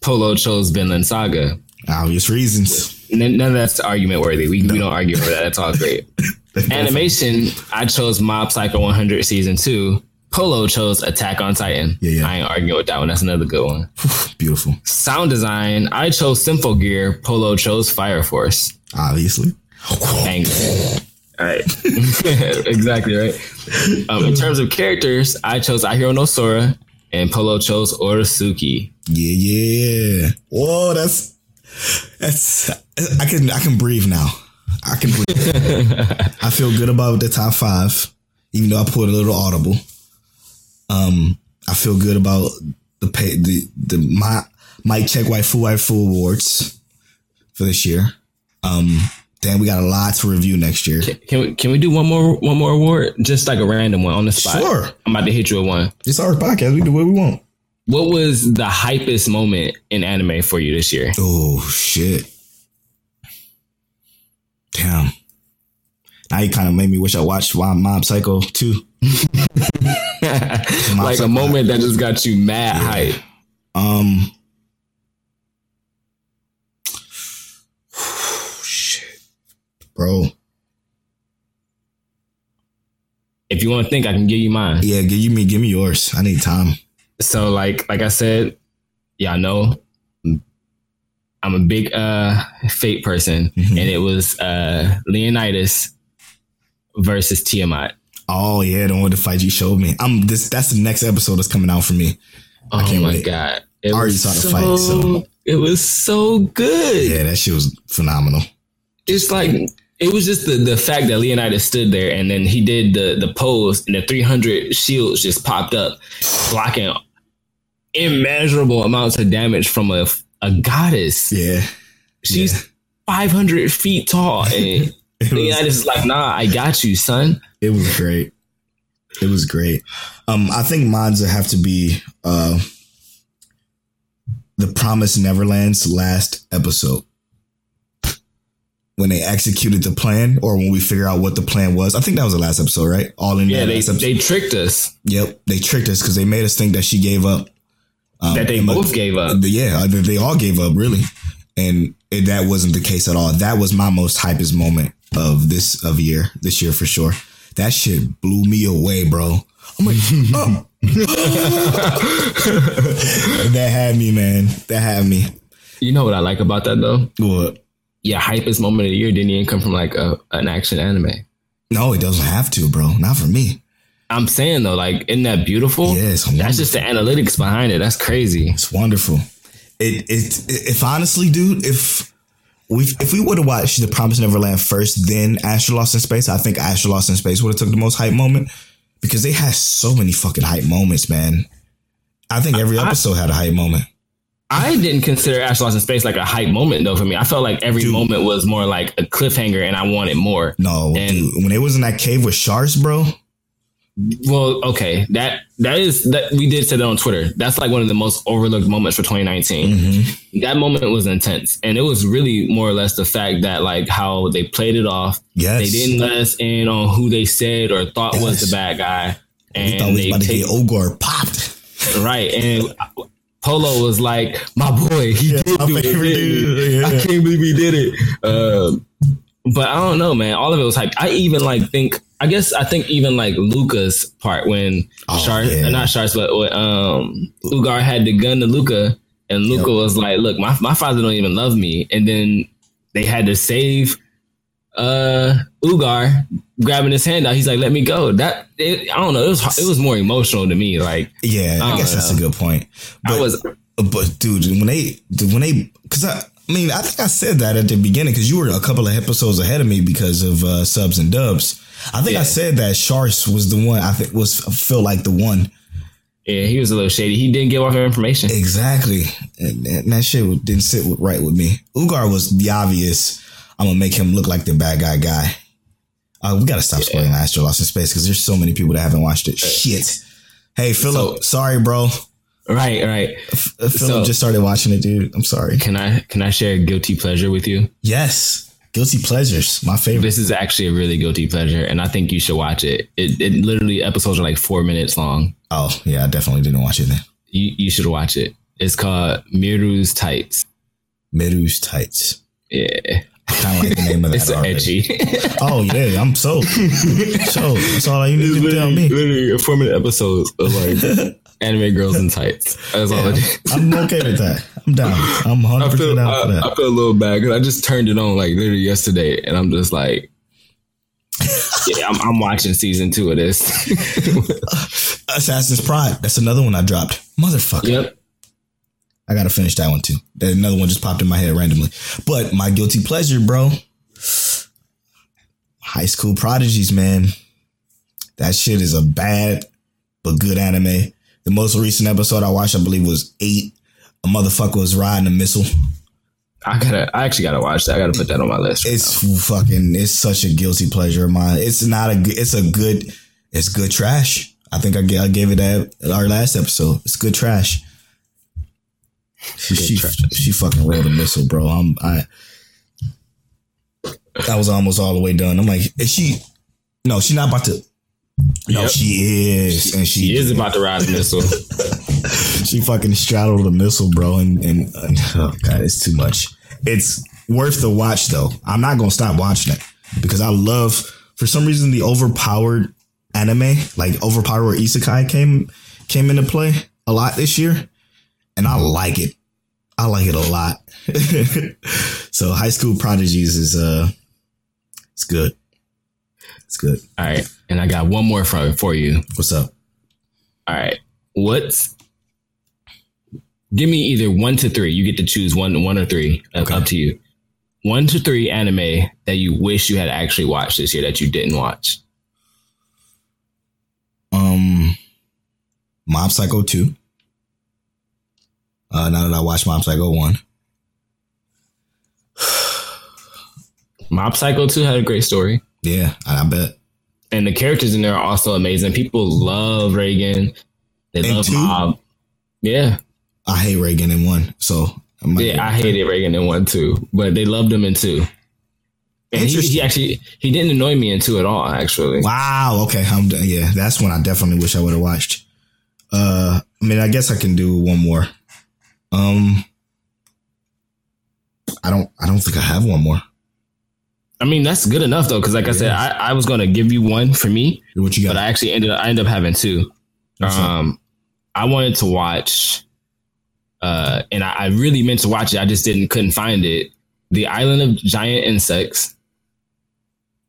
Polo chose Vinland Saga. Obvious reasons. None, none of that's argument worthy. We, no. we don't argue over that. That's all great. *laughs* Animation I chose Mob Psycho 100 season two. Polo chose Attack on Titan. Yeah, yeah. I ain't arguing with that one. That's another good one. Beautiful. Sound design. I chose Symphogear. Polo chose Fire Force. Obviously. Bang. *laughs* All right. *laughs* exactly right. Um, in terms of characters, I chose Ahiru no Sora and Polo chose Oresuki. Yeah, yeah. Whoa, that's that's I can I can breathe now. I can breathe. *laughs* I feel good about the top five, even though I put a little audible. Um, I feel good about the pay, the the my Mic Check Waifu Waifu Awards for this year. Um, damn, we got a lot to review next year. Can, can, we can we do one more one more award? Just like a random one on the spot. Sure. I'm about to hit you with one. It's our podcast. We do what we want. What was the hypest moment in anime for you this year? Oh shit. Damn. Now you kind of made me wish I watched Mob Psycho too. *laughs* like a moment that just got you mad yeah. hype. Um. Bro. If you want to think, I can give you mine. Yeah, give me, give me yours. I need time. So, like, like I said, y'all know I'm a big uh fate person, mm-hmm. and it was uh Leonidas versus Tiamat. Oh yeah, the one the fight you showed me. I'm this. That's the next episode that's coming out for me. I oh my wait. god! It I already saw the so, fight. So it was so good. Yeah, that shit was phenomenal. It's like it was just the the fact that Leonidas stood there and then he did the the pose and the 300 shields just popped up, blocking immeasurable amounts of damage from a a goddess. Yeah, she's yeah. 500 feet tall. *laughs* And Leonidas is like, nah, I got you, son. It was great. It was great. Um, I think mine's have to be uh, the Promise Neverland's last episode when they executed the plan, or when we figure out what the plan was. I think that was the last episode, right? All in yeah, they they tricked us. Yep, they tricked us because they made us think that she gave up. Um, that they both gave up. Yeah, they all gave up, really, and it, that wasn't the case at all. That was my most hypest moment of this of year, this year for sure. That shit blew me away, bro. I'm like, *laughs* oh. *laughs* that had me, man. That had me. You know what I like about that though? What? Yeah, hypest moment of the year didn't even come from like a, an action anime. No, it doesn't have to, bro. Not for me. I'm saying though, like, isn't that beautiful? Yeah, that's just the analytics behind it. That's crazy. It's wonderful. It, it, if honestly, dude, if we if we would have watched The Promised Neverland first, then Astra Lost in Space, I think Astra Lost in Space would have took the most hype moment because they had so many fucking hype moments, man. I think every episode I, had a hype moment. I didn't consider Astra Lost in Space like a hype moment though for me. I felt like every dude, moment was more like a cliffhanger and I wanted more. No, and dude, when it was in that cave with sharks, bro. Well, okay, that that is that we did say that on Twitter. That's like one of the most overlooked moments for 2019. Mm-hmm. That moment was intense, and it was really more or less the fact that like how they played it off. Yes. They didn't let us in on who they said or thought was the bad guy, and We thought we was about to take, get Ogor popped. right. And Polo was like, "My boy, he Yeah, did do it. dude, I can't believe he did it." Um, but I don't know, man. All of it was hype. I even like think. I guess I think even like Luca's part when Oh, Sharp, yeah. not Sharp, but when, um, Ulgar had the gun to Luca, and Luca was like, "Look, my my father don't even love me," and then they had to save uh Ulgar grabbing his hand out. He's like, "Let me go." That it, I don't know. It was it was more emotional to me. Like Yeah, I I guess don't that's a good point. But, I was but dude, when they when they because I. I mean, I think I said that at the beginning because you were a couple of episodes ahead of me because of uh, subs and dubs. I think I said that Sharks was the one. I think was feel like the one yeah, he was a little shady. He didn't give off information. exactly, and, and that shit didn't sit right with me. Ulgar was the obvious. I'm gonna make him look like the bad guy guy. Uh, we gotta stop spoiling Astra Lost in Space because there's so many people that haven't watched it. Shit. Hey Philip, sorry, bro. Right, right. Uh, Philip So- just started watching it, dude. I'm sorry. Can I can I share a guilty pleasure with you? Yes, guilty pleasures, my favorite. This is actually a really guilty pleasure, and I think you should watch it. It, it literally episodes are like four minutes long. Oh yeah, I definitely didn't watch it then. You you should watch it. It's called Miru's Tights. Miru's tights. Yeah, Kind of like the name of that it's already. edgy. *laughs* Oh yeah, I'm sold. sold. That's all you need to tell me. literally a four minute episodes of like *laughs* anime girls in tights. That's all it is. I'm okay with that. I'm down. I'm 100 I feel, percent out for that. I feel a little bad because I just turned it on like literally yesterday, and I'm just like, *laughs* yeah, I'm, I'm watching season two of this. Assassin's Pride. That's another one I dropped. Motherfucker. yep. I gotta finish that one too. That another one just popped in my head randomly. But my guilty pleasure, bro. High School Prodigies, man. That shit is a bad but good anime. The most recent episode I watched, I believe, was eight. A motherfucker was riding a missile. I gotta. I actually gotta watch that. I gotta put that on my list. right It's fucking. It's such a guilty pleasure of mine. It's not a. It's a good. It's good trash. I think I, I gave it that at our last episode. It's good trash. She she, she fucking rolled a missile, bro. I'm I. I was almost all the way done. I'm like, is she? No, she's not about to. No, Yep. she is, and she, He is about to ride a missile. *laughs* she fucking straddled a missile, bro, and, and and oh god, it's too much. It's worth the watch though. I'm not gonna stop watching it because I love. For some reason, the overpowered anime, like overpowered isekai, came came into play a lot this year, and I like it. I like it a lot. *laughs* so, High School Prodigies is uh, it's good. It's good. All right, and I got one more for for you. What's up? All right, what's give me either one to three. You get to choose one, one or three. Okay. Up to you. One to three anime that you wish you had actually watched this year that you didn't watch. Um, Mob Psycho 2. Uh, now that I watched Mob Psycho 1. *sighs* Mob Psycho two had a great story, Yeah, I, I bet. and the characters in there are also amazing. People love Reigen. They And love two? Mob. Yeah, I hate Reigen in 1. So, I yeah, I hated Reigen in one too, but they loved him in two. And he, he actually he didn't annoy me in two at all. Actually, Wow. Okay. I'm, yeah, that's one I definitely wish I would have watched. Uh, I mean, I guess I can do one more. Um, I don't, I don't think I have one more. I mean that's good enough though, because like I said, I, I was gonna give you one for me, What you but? I actually ended up, I ended up having two. What's up? Um, I wanted to watch, uh, and I, I really meant to watch it. I just didn't couldn't find it. The Island of Giant Insects.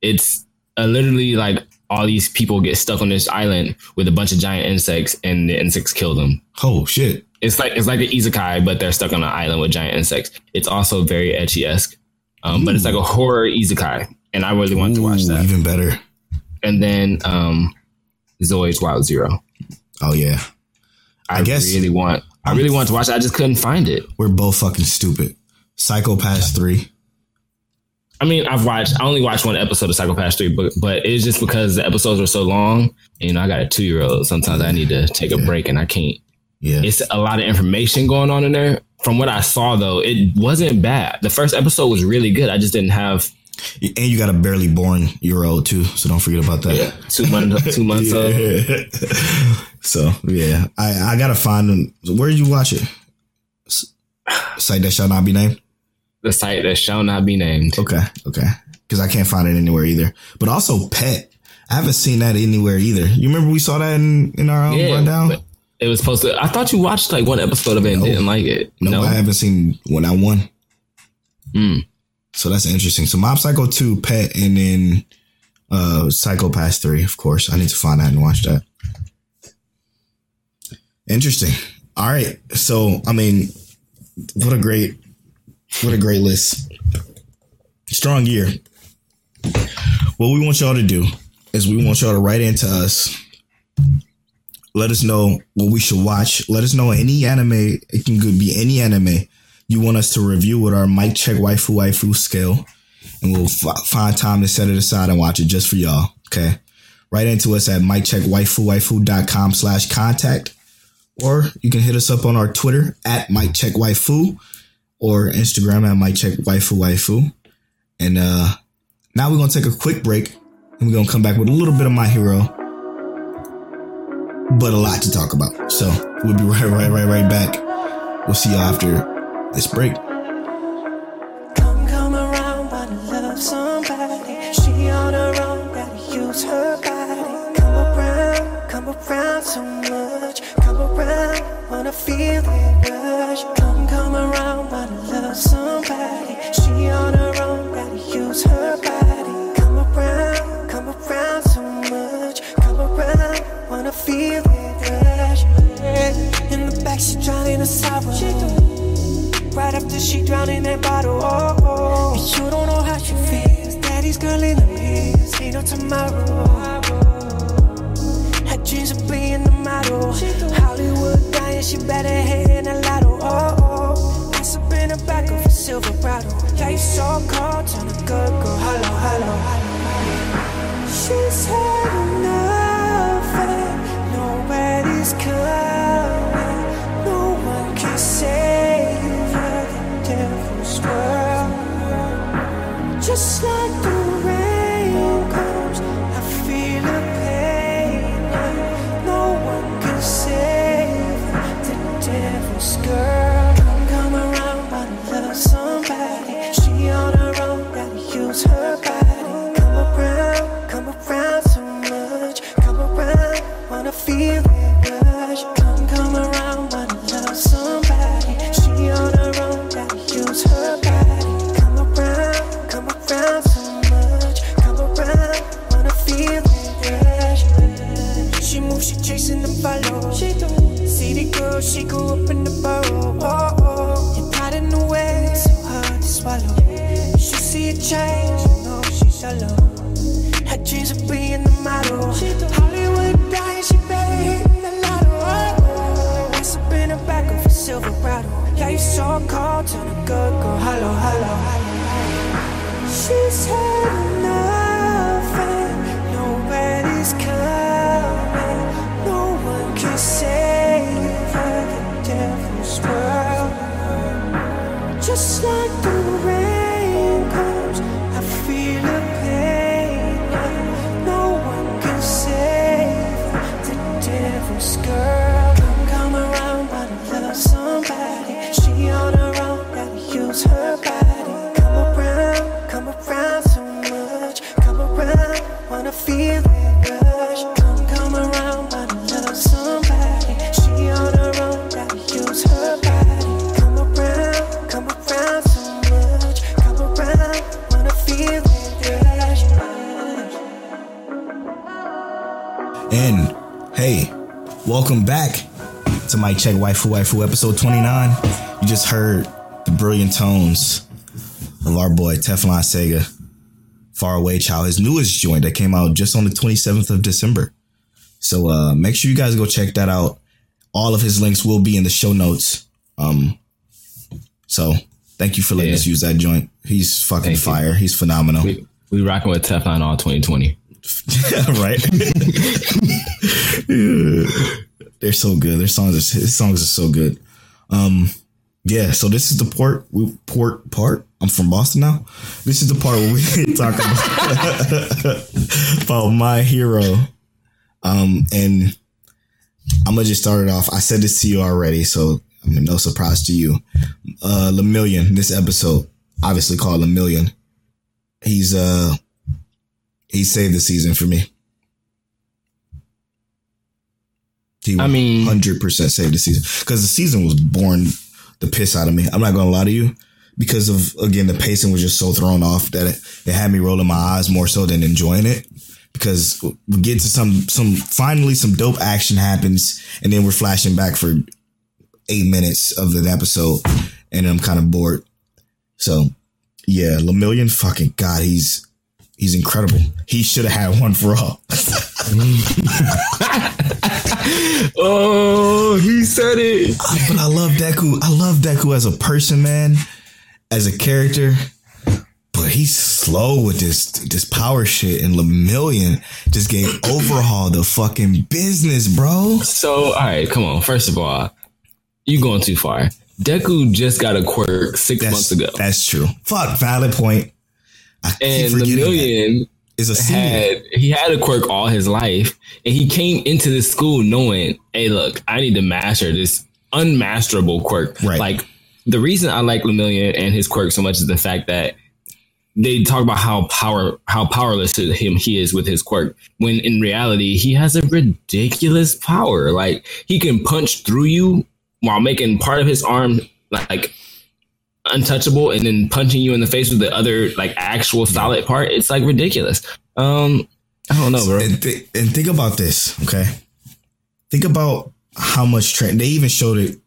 It's uh, literally like all these people get stuck on this island with a bunch of giant insects, and the insects kill them. oh shit. It's like it's like the isekai, but they're stuck on an island with giant insects. It's also very ecchi esque, um, but it's like a horror isekai, and I really want to watch that. Even better. And then um, Zoids Wild Zero. Oh yeah. I, I guess- really want. I really want to watch it. I just couldn't find it. We're both fucking stupid. Psycho-Pass 3. I mean, I've watched. I only watched one episode of Psycho-Pass three, but but it's just because the episodes are so long. And, you know, I got a two year old. Sometimes I need to take a break, and I can't. Yeah. It's a lot of information going on in there. From what I saw, though, it wasn't bad. The first episode was really good. I just didn't have and you got a barely born year old too, so don't forget about that. Yeah, two months. Two *laughs* months old. Yeah. *laughs* so yeah, I I gotta find them. Where did you watch it? Site that shall not be named. The site that shall not be named. Okay, okay, because I can't find it anywhere either. But also Pet, I haven't seen that anywhere either. You remember we saw that in in our um, own rundown? It was supposed to. I thought you watched like one episode of it and didn't like it. No, I haven't seen when I won. Hmm. So that's interesting. So Mob Psycho 2, Pet, and then uh Psycho-Pass 3, of course. I need to find that and watch that. Interesting. All right. So I mean, what a great what a great list. Strong year. What we want y'all to do is we want y'all to write into us. Let us know what we should watch. Let us know any anime. It can be any anime you want us to review with our mic check waifu waifu scale, and we'll f- find time to set it aside and watch it just for y'all. Okay. Write into us at miccheckwaifuwaifu.com slash contact, or you can hit us up on our Twitter at miccheckwaifu or Instagram at miccheckwaifuwaifu. And uh, now we're gonna take a quick break, and we're gonna come back with a little bit of my hero, but a lot to talk about. So we'll be right, right, right, right back. We'll see y'all after this break. Come, come around, wanna love somebody. She on her own, gotta use her body. Come around, come around so much. Come around, wanna feel rush. Come, come around, wanna love somebody. She on her feel. In the back, she drowning in sorrow. Right after she drowned in that bottle, oh, oh. You don't know how she feels. Daddy's girl in the hills, ain't no tomorrow. Had dreams of being the model. Hollywood dying, she better head in a lotto, oh, oh. Pass up in the back of a Silverado. Life so cold, turn a good girl, hello, hello. She's had enough, She see a change, you know she's alone. Had dreams of being the model. Hollywood dying, she better hit the lotto. Oh, up in the back of a Silverado. Life so cold, turn a good girl. Hello, hello. She's had welcome back to Mic Check Waifu Waifu episode 29. You just heard the brilliant tones of our boy Teflon Sega, Far Away Child, his newest joint that came out just on the 27th of December. So uh make sure you guys go check that out. All of his links will be in the show notes. Um so Thank you for letting Yeah. us use that joint. He's fucking Thank you. fire. He's phenomenal. We, we rocking with Teflon all 2020. *laughs* right? *laughs* They're so good. Their songs are his songs are so good. Um yeah, so this is the port we port part. I'm from Boston now. This is the part where we *laughs* talk about, *laughs* about my hero. Um and I'm gonna just start it off. I said this to you already, so I mean no surprise to you. Uh Lemillion, this episode, obviously called Lemillion. He's uh he saved the season for me. He I mean- hundred percent saved the season because the season was born the piss out of me. I'm not gonna lie to you because of again the pacing was just so thrown off that it, it had me rolling my eyes more so than enjoying it. Because we get to some some finally some dope action happens and then we're flashing back for eight minutes of an episode and I'm kind of bored. So yeah, Lemillion, fucking god, he's he's incredible. He should have had one for all. *laughs* *laughs* Oh, he said it. but I love Deku. I love Deku as a person, man, as a character. But he's slow with this this power shit, and Lemillion just gave overhaul the fucking business, bro. So, all right, come on. First of all, you going too far. Deku just got a quirk six That's months ago. that's true. Fuck, valid point. I And the that. million is a senior. had he had a quirk all his life, and he came into this school knowing, "Hey, look, I need to master this unmasterable quirk." Right. Like the reason I like Lemillion and his quirk so much is the fact that they talk about how power how powerless to him he is with his quirk. When in reality, he has a ridiculous power. Like he can punch through you while making part of his arm like untouchable and then punching you in the face with the other like actual solid part it's like ridiculous um i don't know bro And, th- and think about this, okay? Think about how much train they even showed it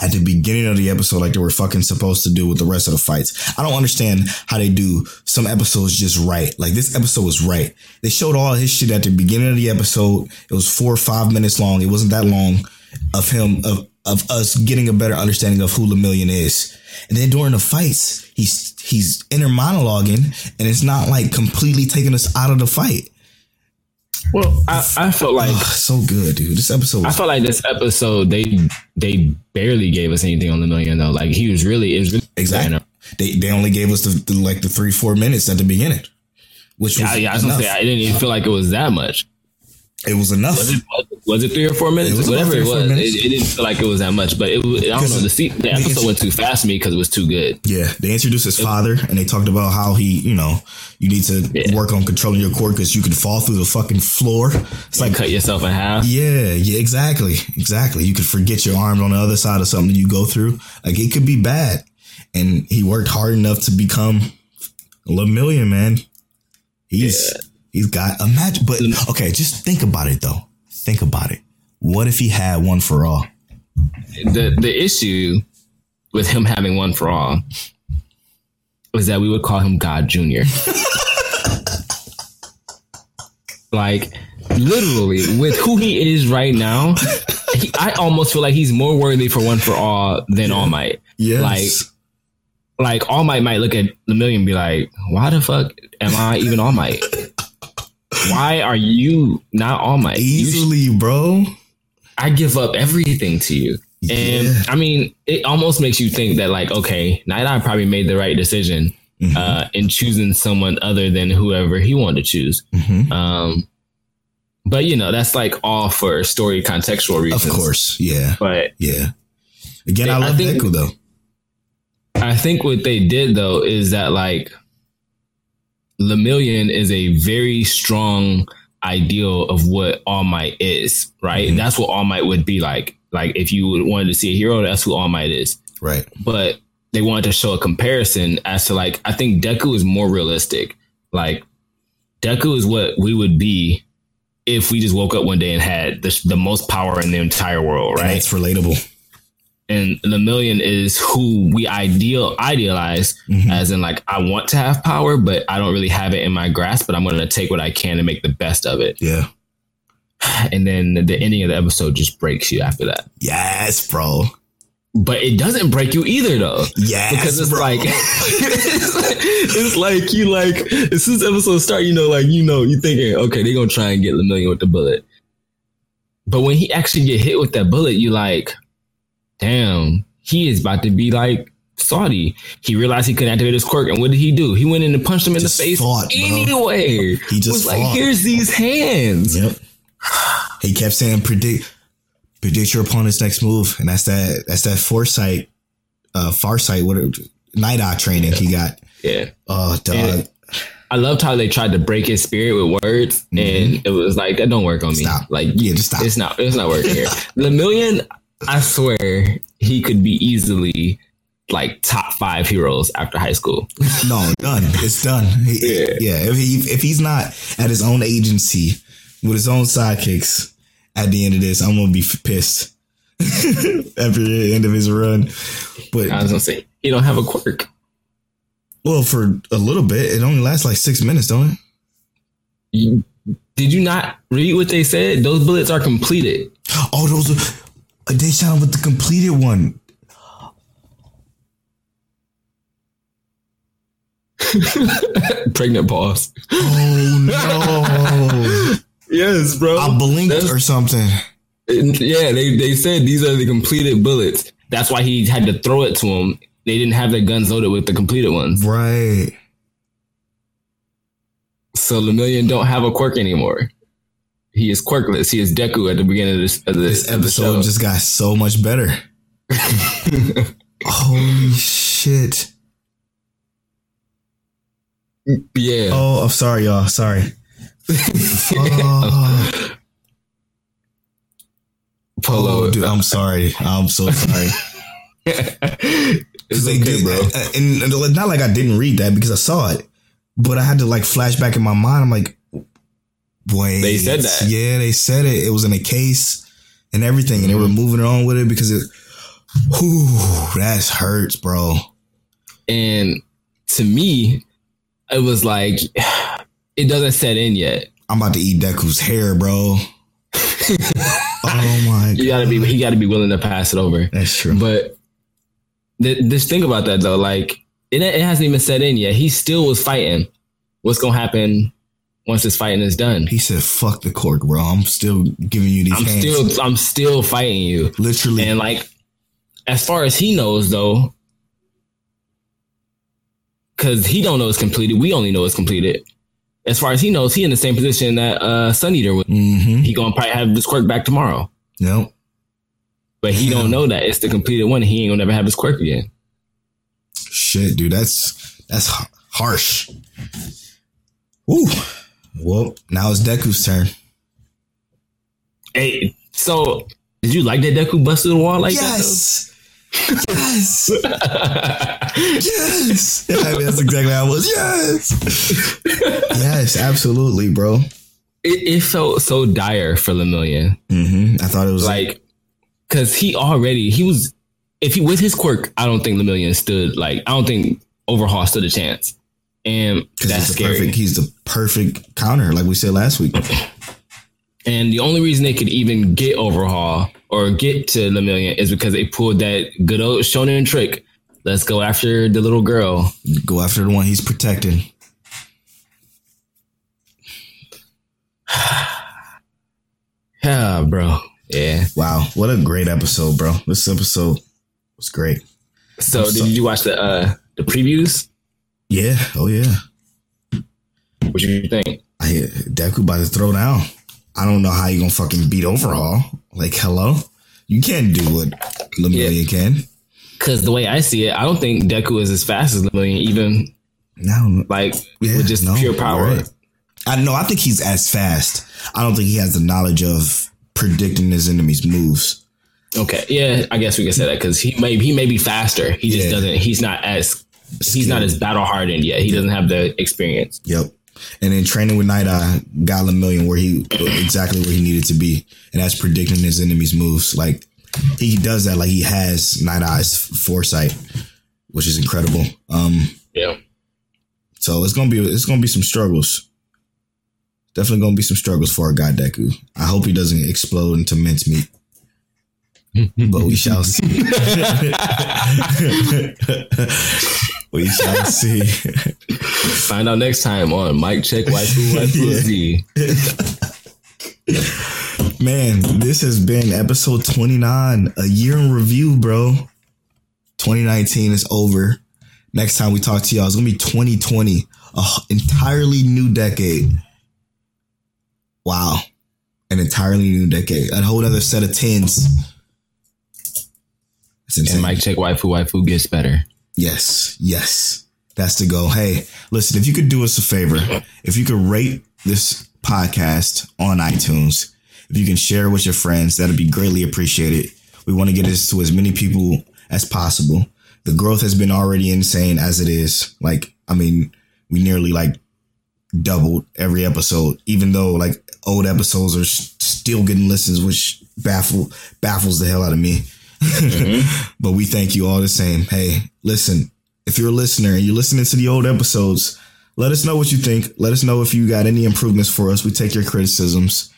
at the beginning of the episode, like they were fucking supposed to do with the rest of the fights. I don't understand how they do some episodes just right. Like this episode was right. They showed all his shit at the beginning of the episode. It was four or five minutes long. It wasn't that long of him of of us getting a better understanding of who Lemillion is. And then during the fights, he's he's inner monologuing, and it's not like completely taking us out of the fight. well I, I felt like Ugh, so good, dude. This episode i felt like this episode they they barely gave us anything on Lemillion though like he was really it was really exactly. They they only gave us the, the like the three four minutes at the beginning, which was yeah, yeah, I was gonna say I didn't even feel like it was that much. It was enough. Was it, was it three or four minutes? It was Whatever it was, it, it didn't feel like it was that much. But it, was, I don't know. The, se- the episode went too fast for me because it was too good. Yeah, they introduced his father, and they talked about how he, you know, you need to Yeah. work on controlling your core because you can fall through the fucking floor. It's like, Cut yourself in half. yeah, yeah, exactly, exactly. You could forget your arm on the other side of something you go through. Like it could be bad, and he worked hard enough to become a million man. He's he's got a match, but okay, just think about it though. Think about it. What if he had one for all? the the issue with him having one for all was that we would call him God Junior. *laughs* like literally, with who he is right now, he, I almost feel like he's more worthy for one for all than All Might. Yes. Like, like All Might might look at Lemillion and be like, "Why the fuck am I even All Might? *laughs* Why are you not All my You sh- easily, bro. I give up everything to you. And Yeah. I mean, it almost makes you think that, like, okay, Night Eye probably made the right decision Mm-hmm. uh, in choosing someone other than whoever he wanted to choose. Mhm. Um, but you know, that's like all for story contextual reasons. Of course, yeah, But yeah. Again, I I love think- Deku though. I think what they did though is that like Lemillion is a very strong ideal of what All Might is, right? Mhm. That's what All Might would be like. Like if you wanted to see a hero, that's who All Might is. Right. But they wanted to show a comparison as to like I think Deku is more realistic. Like Deku is what we would be if we just woke up one day and had the, the most power in the entire world, And right? it's relatable. And Lemillion is who we ideal idealize Mhm. as in like I want to have power, but I don't really have it in my grasp, but I'm gonna take what I can and make the best of it. Yeah. And then the ending of the episode just breaks you after that. Yes, bro. but it doesn't break you either though. Yes, because it's bro. like *laughs* it's like you like as soon as episode start, you know, like you know, you thinking, okay, they're gonna try and get Lemillion with the bullet. But when he actually get hit with that bullet, you like, damn, he is about to be like Saudi. He realized he couldn't activate his quirk, and what did he do? He went in and punched him in Just the face fought, bro. anyway. He just was like, fought. here's these hands. Yep. He kept saying predict predict your opponent's next move, and that's that that's that foresight, uh, farsight, what night eye training he got. Yeah. Oh, dog. And- I loved how they tried to break his spirit with words, and it was like that don't work on me. Mm-hmm. Stop. Like, Yeah, just stop. It's not. It's not working here. *laughs* Lemillion, I swear, he could be easily like top five heroes after high school. No, done. It's done. He- Yeah. yeah. If he if he's not at his own agency with his own sidekicks at the end of this, I'm gonna be pissed *laughs* after the end of his run. But I was gonna say he don't have a quirk. well, for a little bit, it only lasts like six minutes, don't it? You- did you not read what they said? Those bullets are completed. Oh, those are sound with the completed one. *laughs* Pregnant pause. Oh no! *laughs* Yes, bro. I blinked That's- or something. Yeah, they, they said these are the completed bullets. That's why he had to throw it to him. They didn't have their guns loaded with the completed ones. Right. So Lemillion don't have a quirk anymore. He is quirkless. He is Deku at the beginning of this, of the, This episode just got so much better. *laughs* Holy shit! yeah. Oh, I'm sorry, y'all. Sorry. oh, Polo. oh, dude, I'm sorry. I'm so sorry. it's okay, did- bro. And, and not like I didn't read that because I saw it, but I had to like flash back in my mind. I'm like, They said that. Yeah, they said it. It was in a case and everything, and they were Mm-hmm. moving on with it because it. Whew, that hurts, bro. And to me, it was like *sighs* it doesn't set in yet. I'm about to eat Deku's hair, bro. *laughs* oh my You gotta be he gotta be willing to pass it over. that's true. But th- just think about that though. Like it, it hasn't even set in yet. He still was fighting. What's gonna happen once this fighting is done? He said, "Fuck the quirk, bro. I'm still giving you these I'm hands." still I'm still fighting you. literally. And like as far as he knows though, because he don't know it's completed. We only know it's completed. As far as he knows, he in the same position that uh Sun Eater was. mm-hmm. He gonna probably have this quirk back tomorrow. Nope. But he don't know that it's the completed one. He ain't gonna never have his quirk again. Shit, dude. That's that's harsh. Woo. Well, now it's Deku's turn. Hey, so did you like that Deku busted the wall like yes. Yes. that? though? yes. Yeah, I mean, that's exactly how I was. Yes. yes, absolutely, bro. it, it felt so dire for Lemillion. hmm I thought it was like Like, cause he already he was if he with his quirk, I don't think Lemillion stood like I don't think Overhaul stood a chance. And that's he's the scary. perfect. He's the perfect counter, like we said last week. And the only reason they could even get Overhaul or get to Lemillion is because they pulled that good old shonen trick. Let's go after the little girl. Go after the one he's protecting. Yeah, *sighs* bro. Yeah. Wow, what a great episode, bro. This episode was great. So I'm did you watch the uh the previews? Yeah. Oh yeah. What you think? I hear Deku about to throw down. I don't know how you gonna fucking beat Overhaul. Like, hello, you can't do what Lemillion can. Because the way I see it, I don't think Deku is as fast as Lemillion, even No, like Yeah, with just no, pure power. right. I know. I think he's as fast. I don't think he has the knowledge of predicting his enemy's moves. Okay, yeah, I guess we can say that because he may he may be faster. He just Yeah. doesn't. He's not as he's not as battle hardened yet. He doesn't have the experience. Yep. And then training with Night Eye got Lemillion where he exactly where he needed to be, and that's predicting his enemy's moves. Like he does that. Like he has Night Eye's foresight, which is incredible. Um, Yeah. So it's gonna be it's gonna be some struggles. Definitely gonna be some struggles for our guy Deku. I hope he doesn't explode into mincemeat. *laughs* but we shall see. *laughs* we shall see. *laughs* Find out next time on Mic Check Waifu *laughs* Waifu Z. Man, this has been episode 29, a year in review, bro. 2019 is over. Next time we talk to y'all, it's gonna be 2020, a h- entirely new decade. Wow, an entirely new decade, a whole other set of tens. And Mic Check Waifu Waifu gets better. Yes, yes. That's the goal. Hey, listen, if you could do us a favor, if you could rate this podcast on iTunes, if you can share it with your friends, that'd be greatly appreciated. We want to get this to as many people as possible. The growth has been already insane as it is. Like, I mean, we nearly like doubled every episode, even though like old episodes are still getting listens, which baffle baffles the hell out of me. *laughs* but we thank you all the same. Hey, listen, if you're a listener and you're listening to the old episodes, let us know what you think. Let us know if you got any improvements for us. We take your criticisms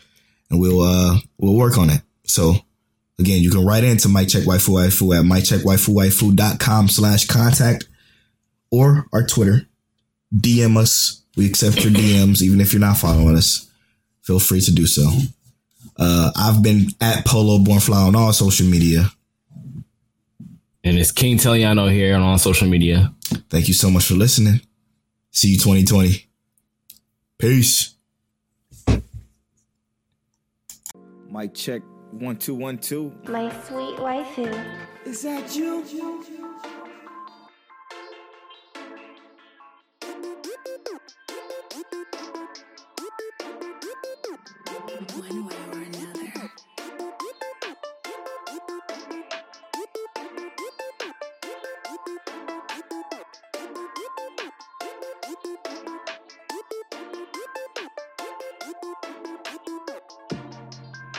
and we'll uh we'll work on it. So again, you can write into Mic Check Waifu Waifu at miccheckwaifuwaifu.com slash contact or our Twitter. DM us. We accept your DMs, even if you're not following us. Feel free to do so. Uh, I've been at Polo Born Fly on all social media. And it's King Teliano here and on social media. Thank you so much for listening. See you 2020. Peace. Mic check one two one two. My sweet waifu. Is that you? One way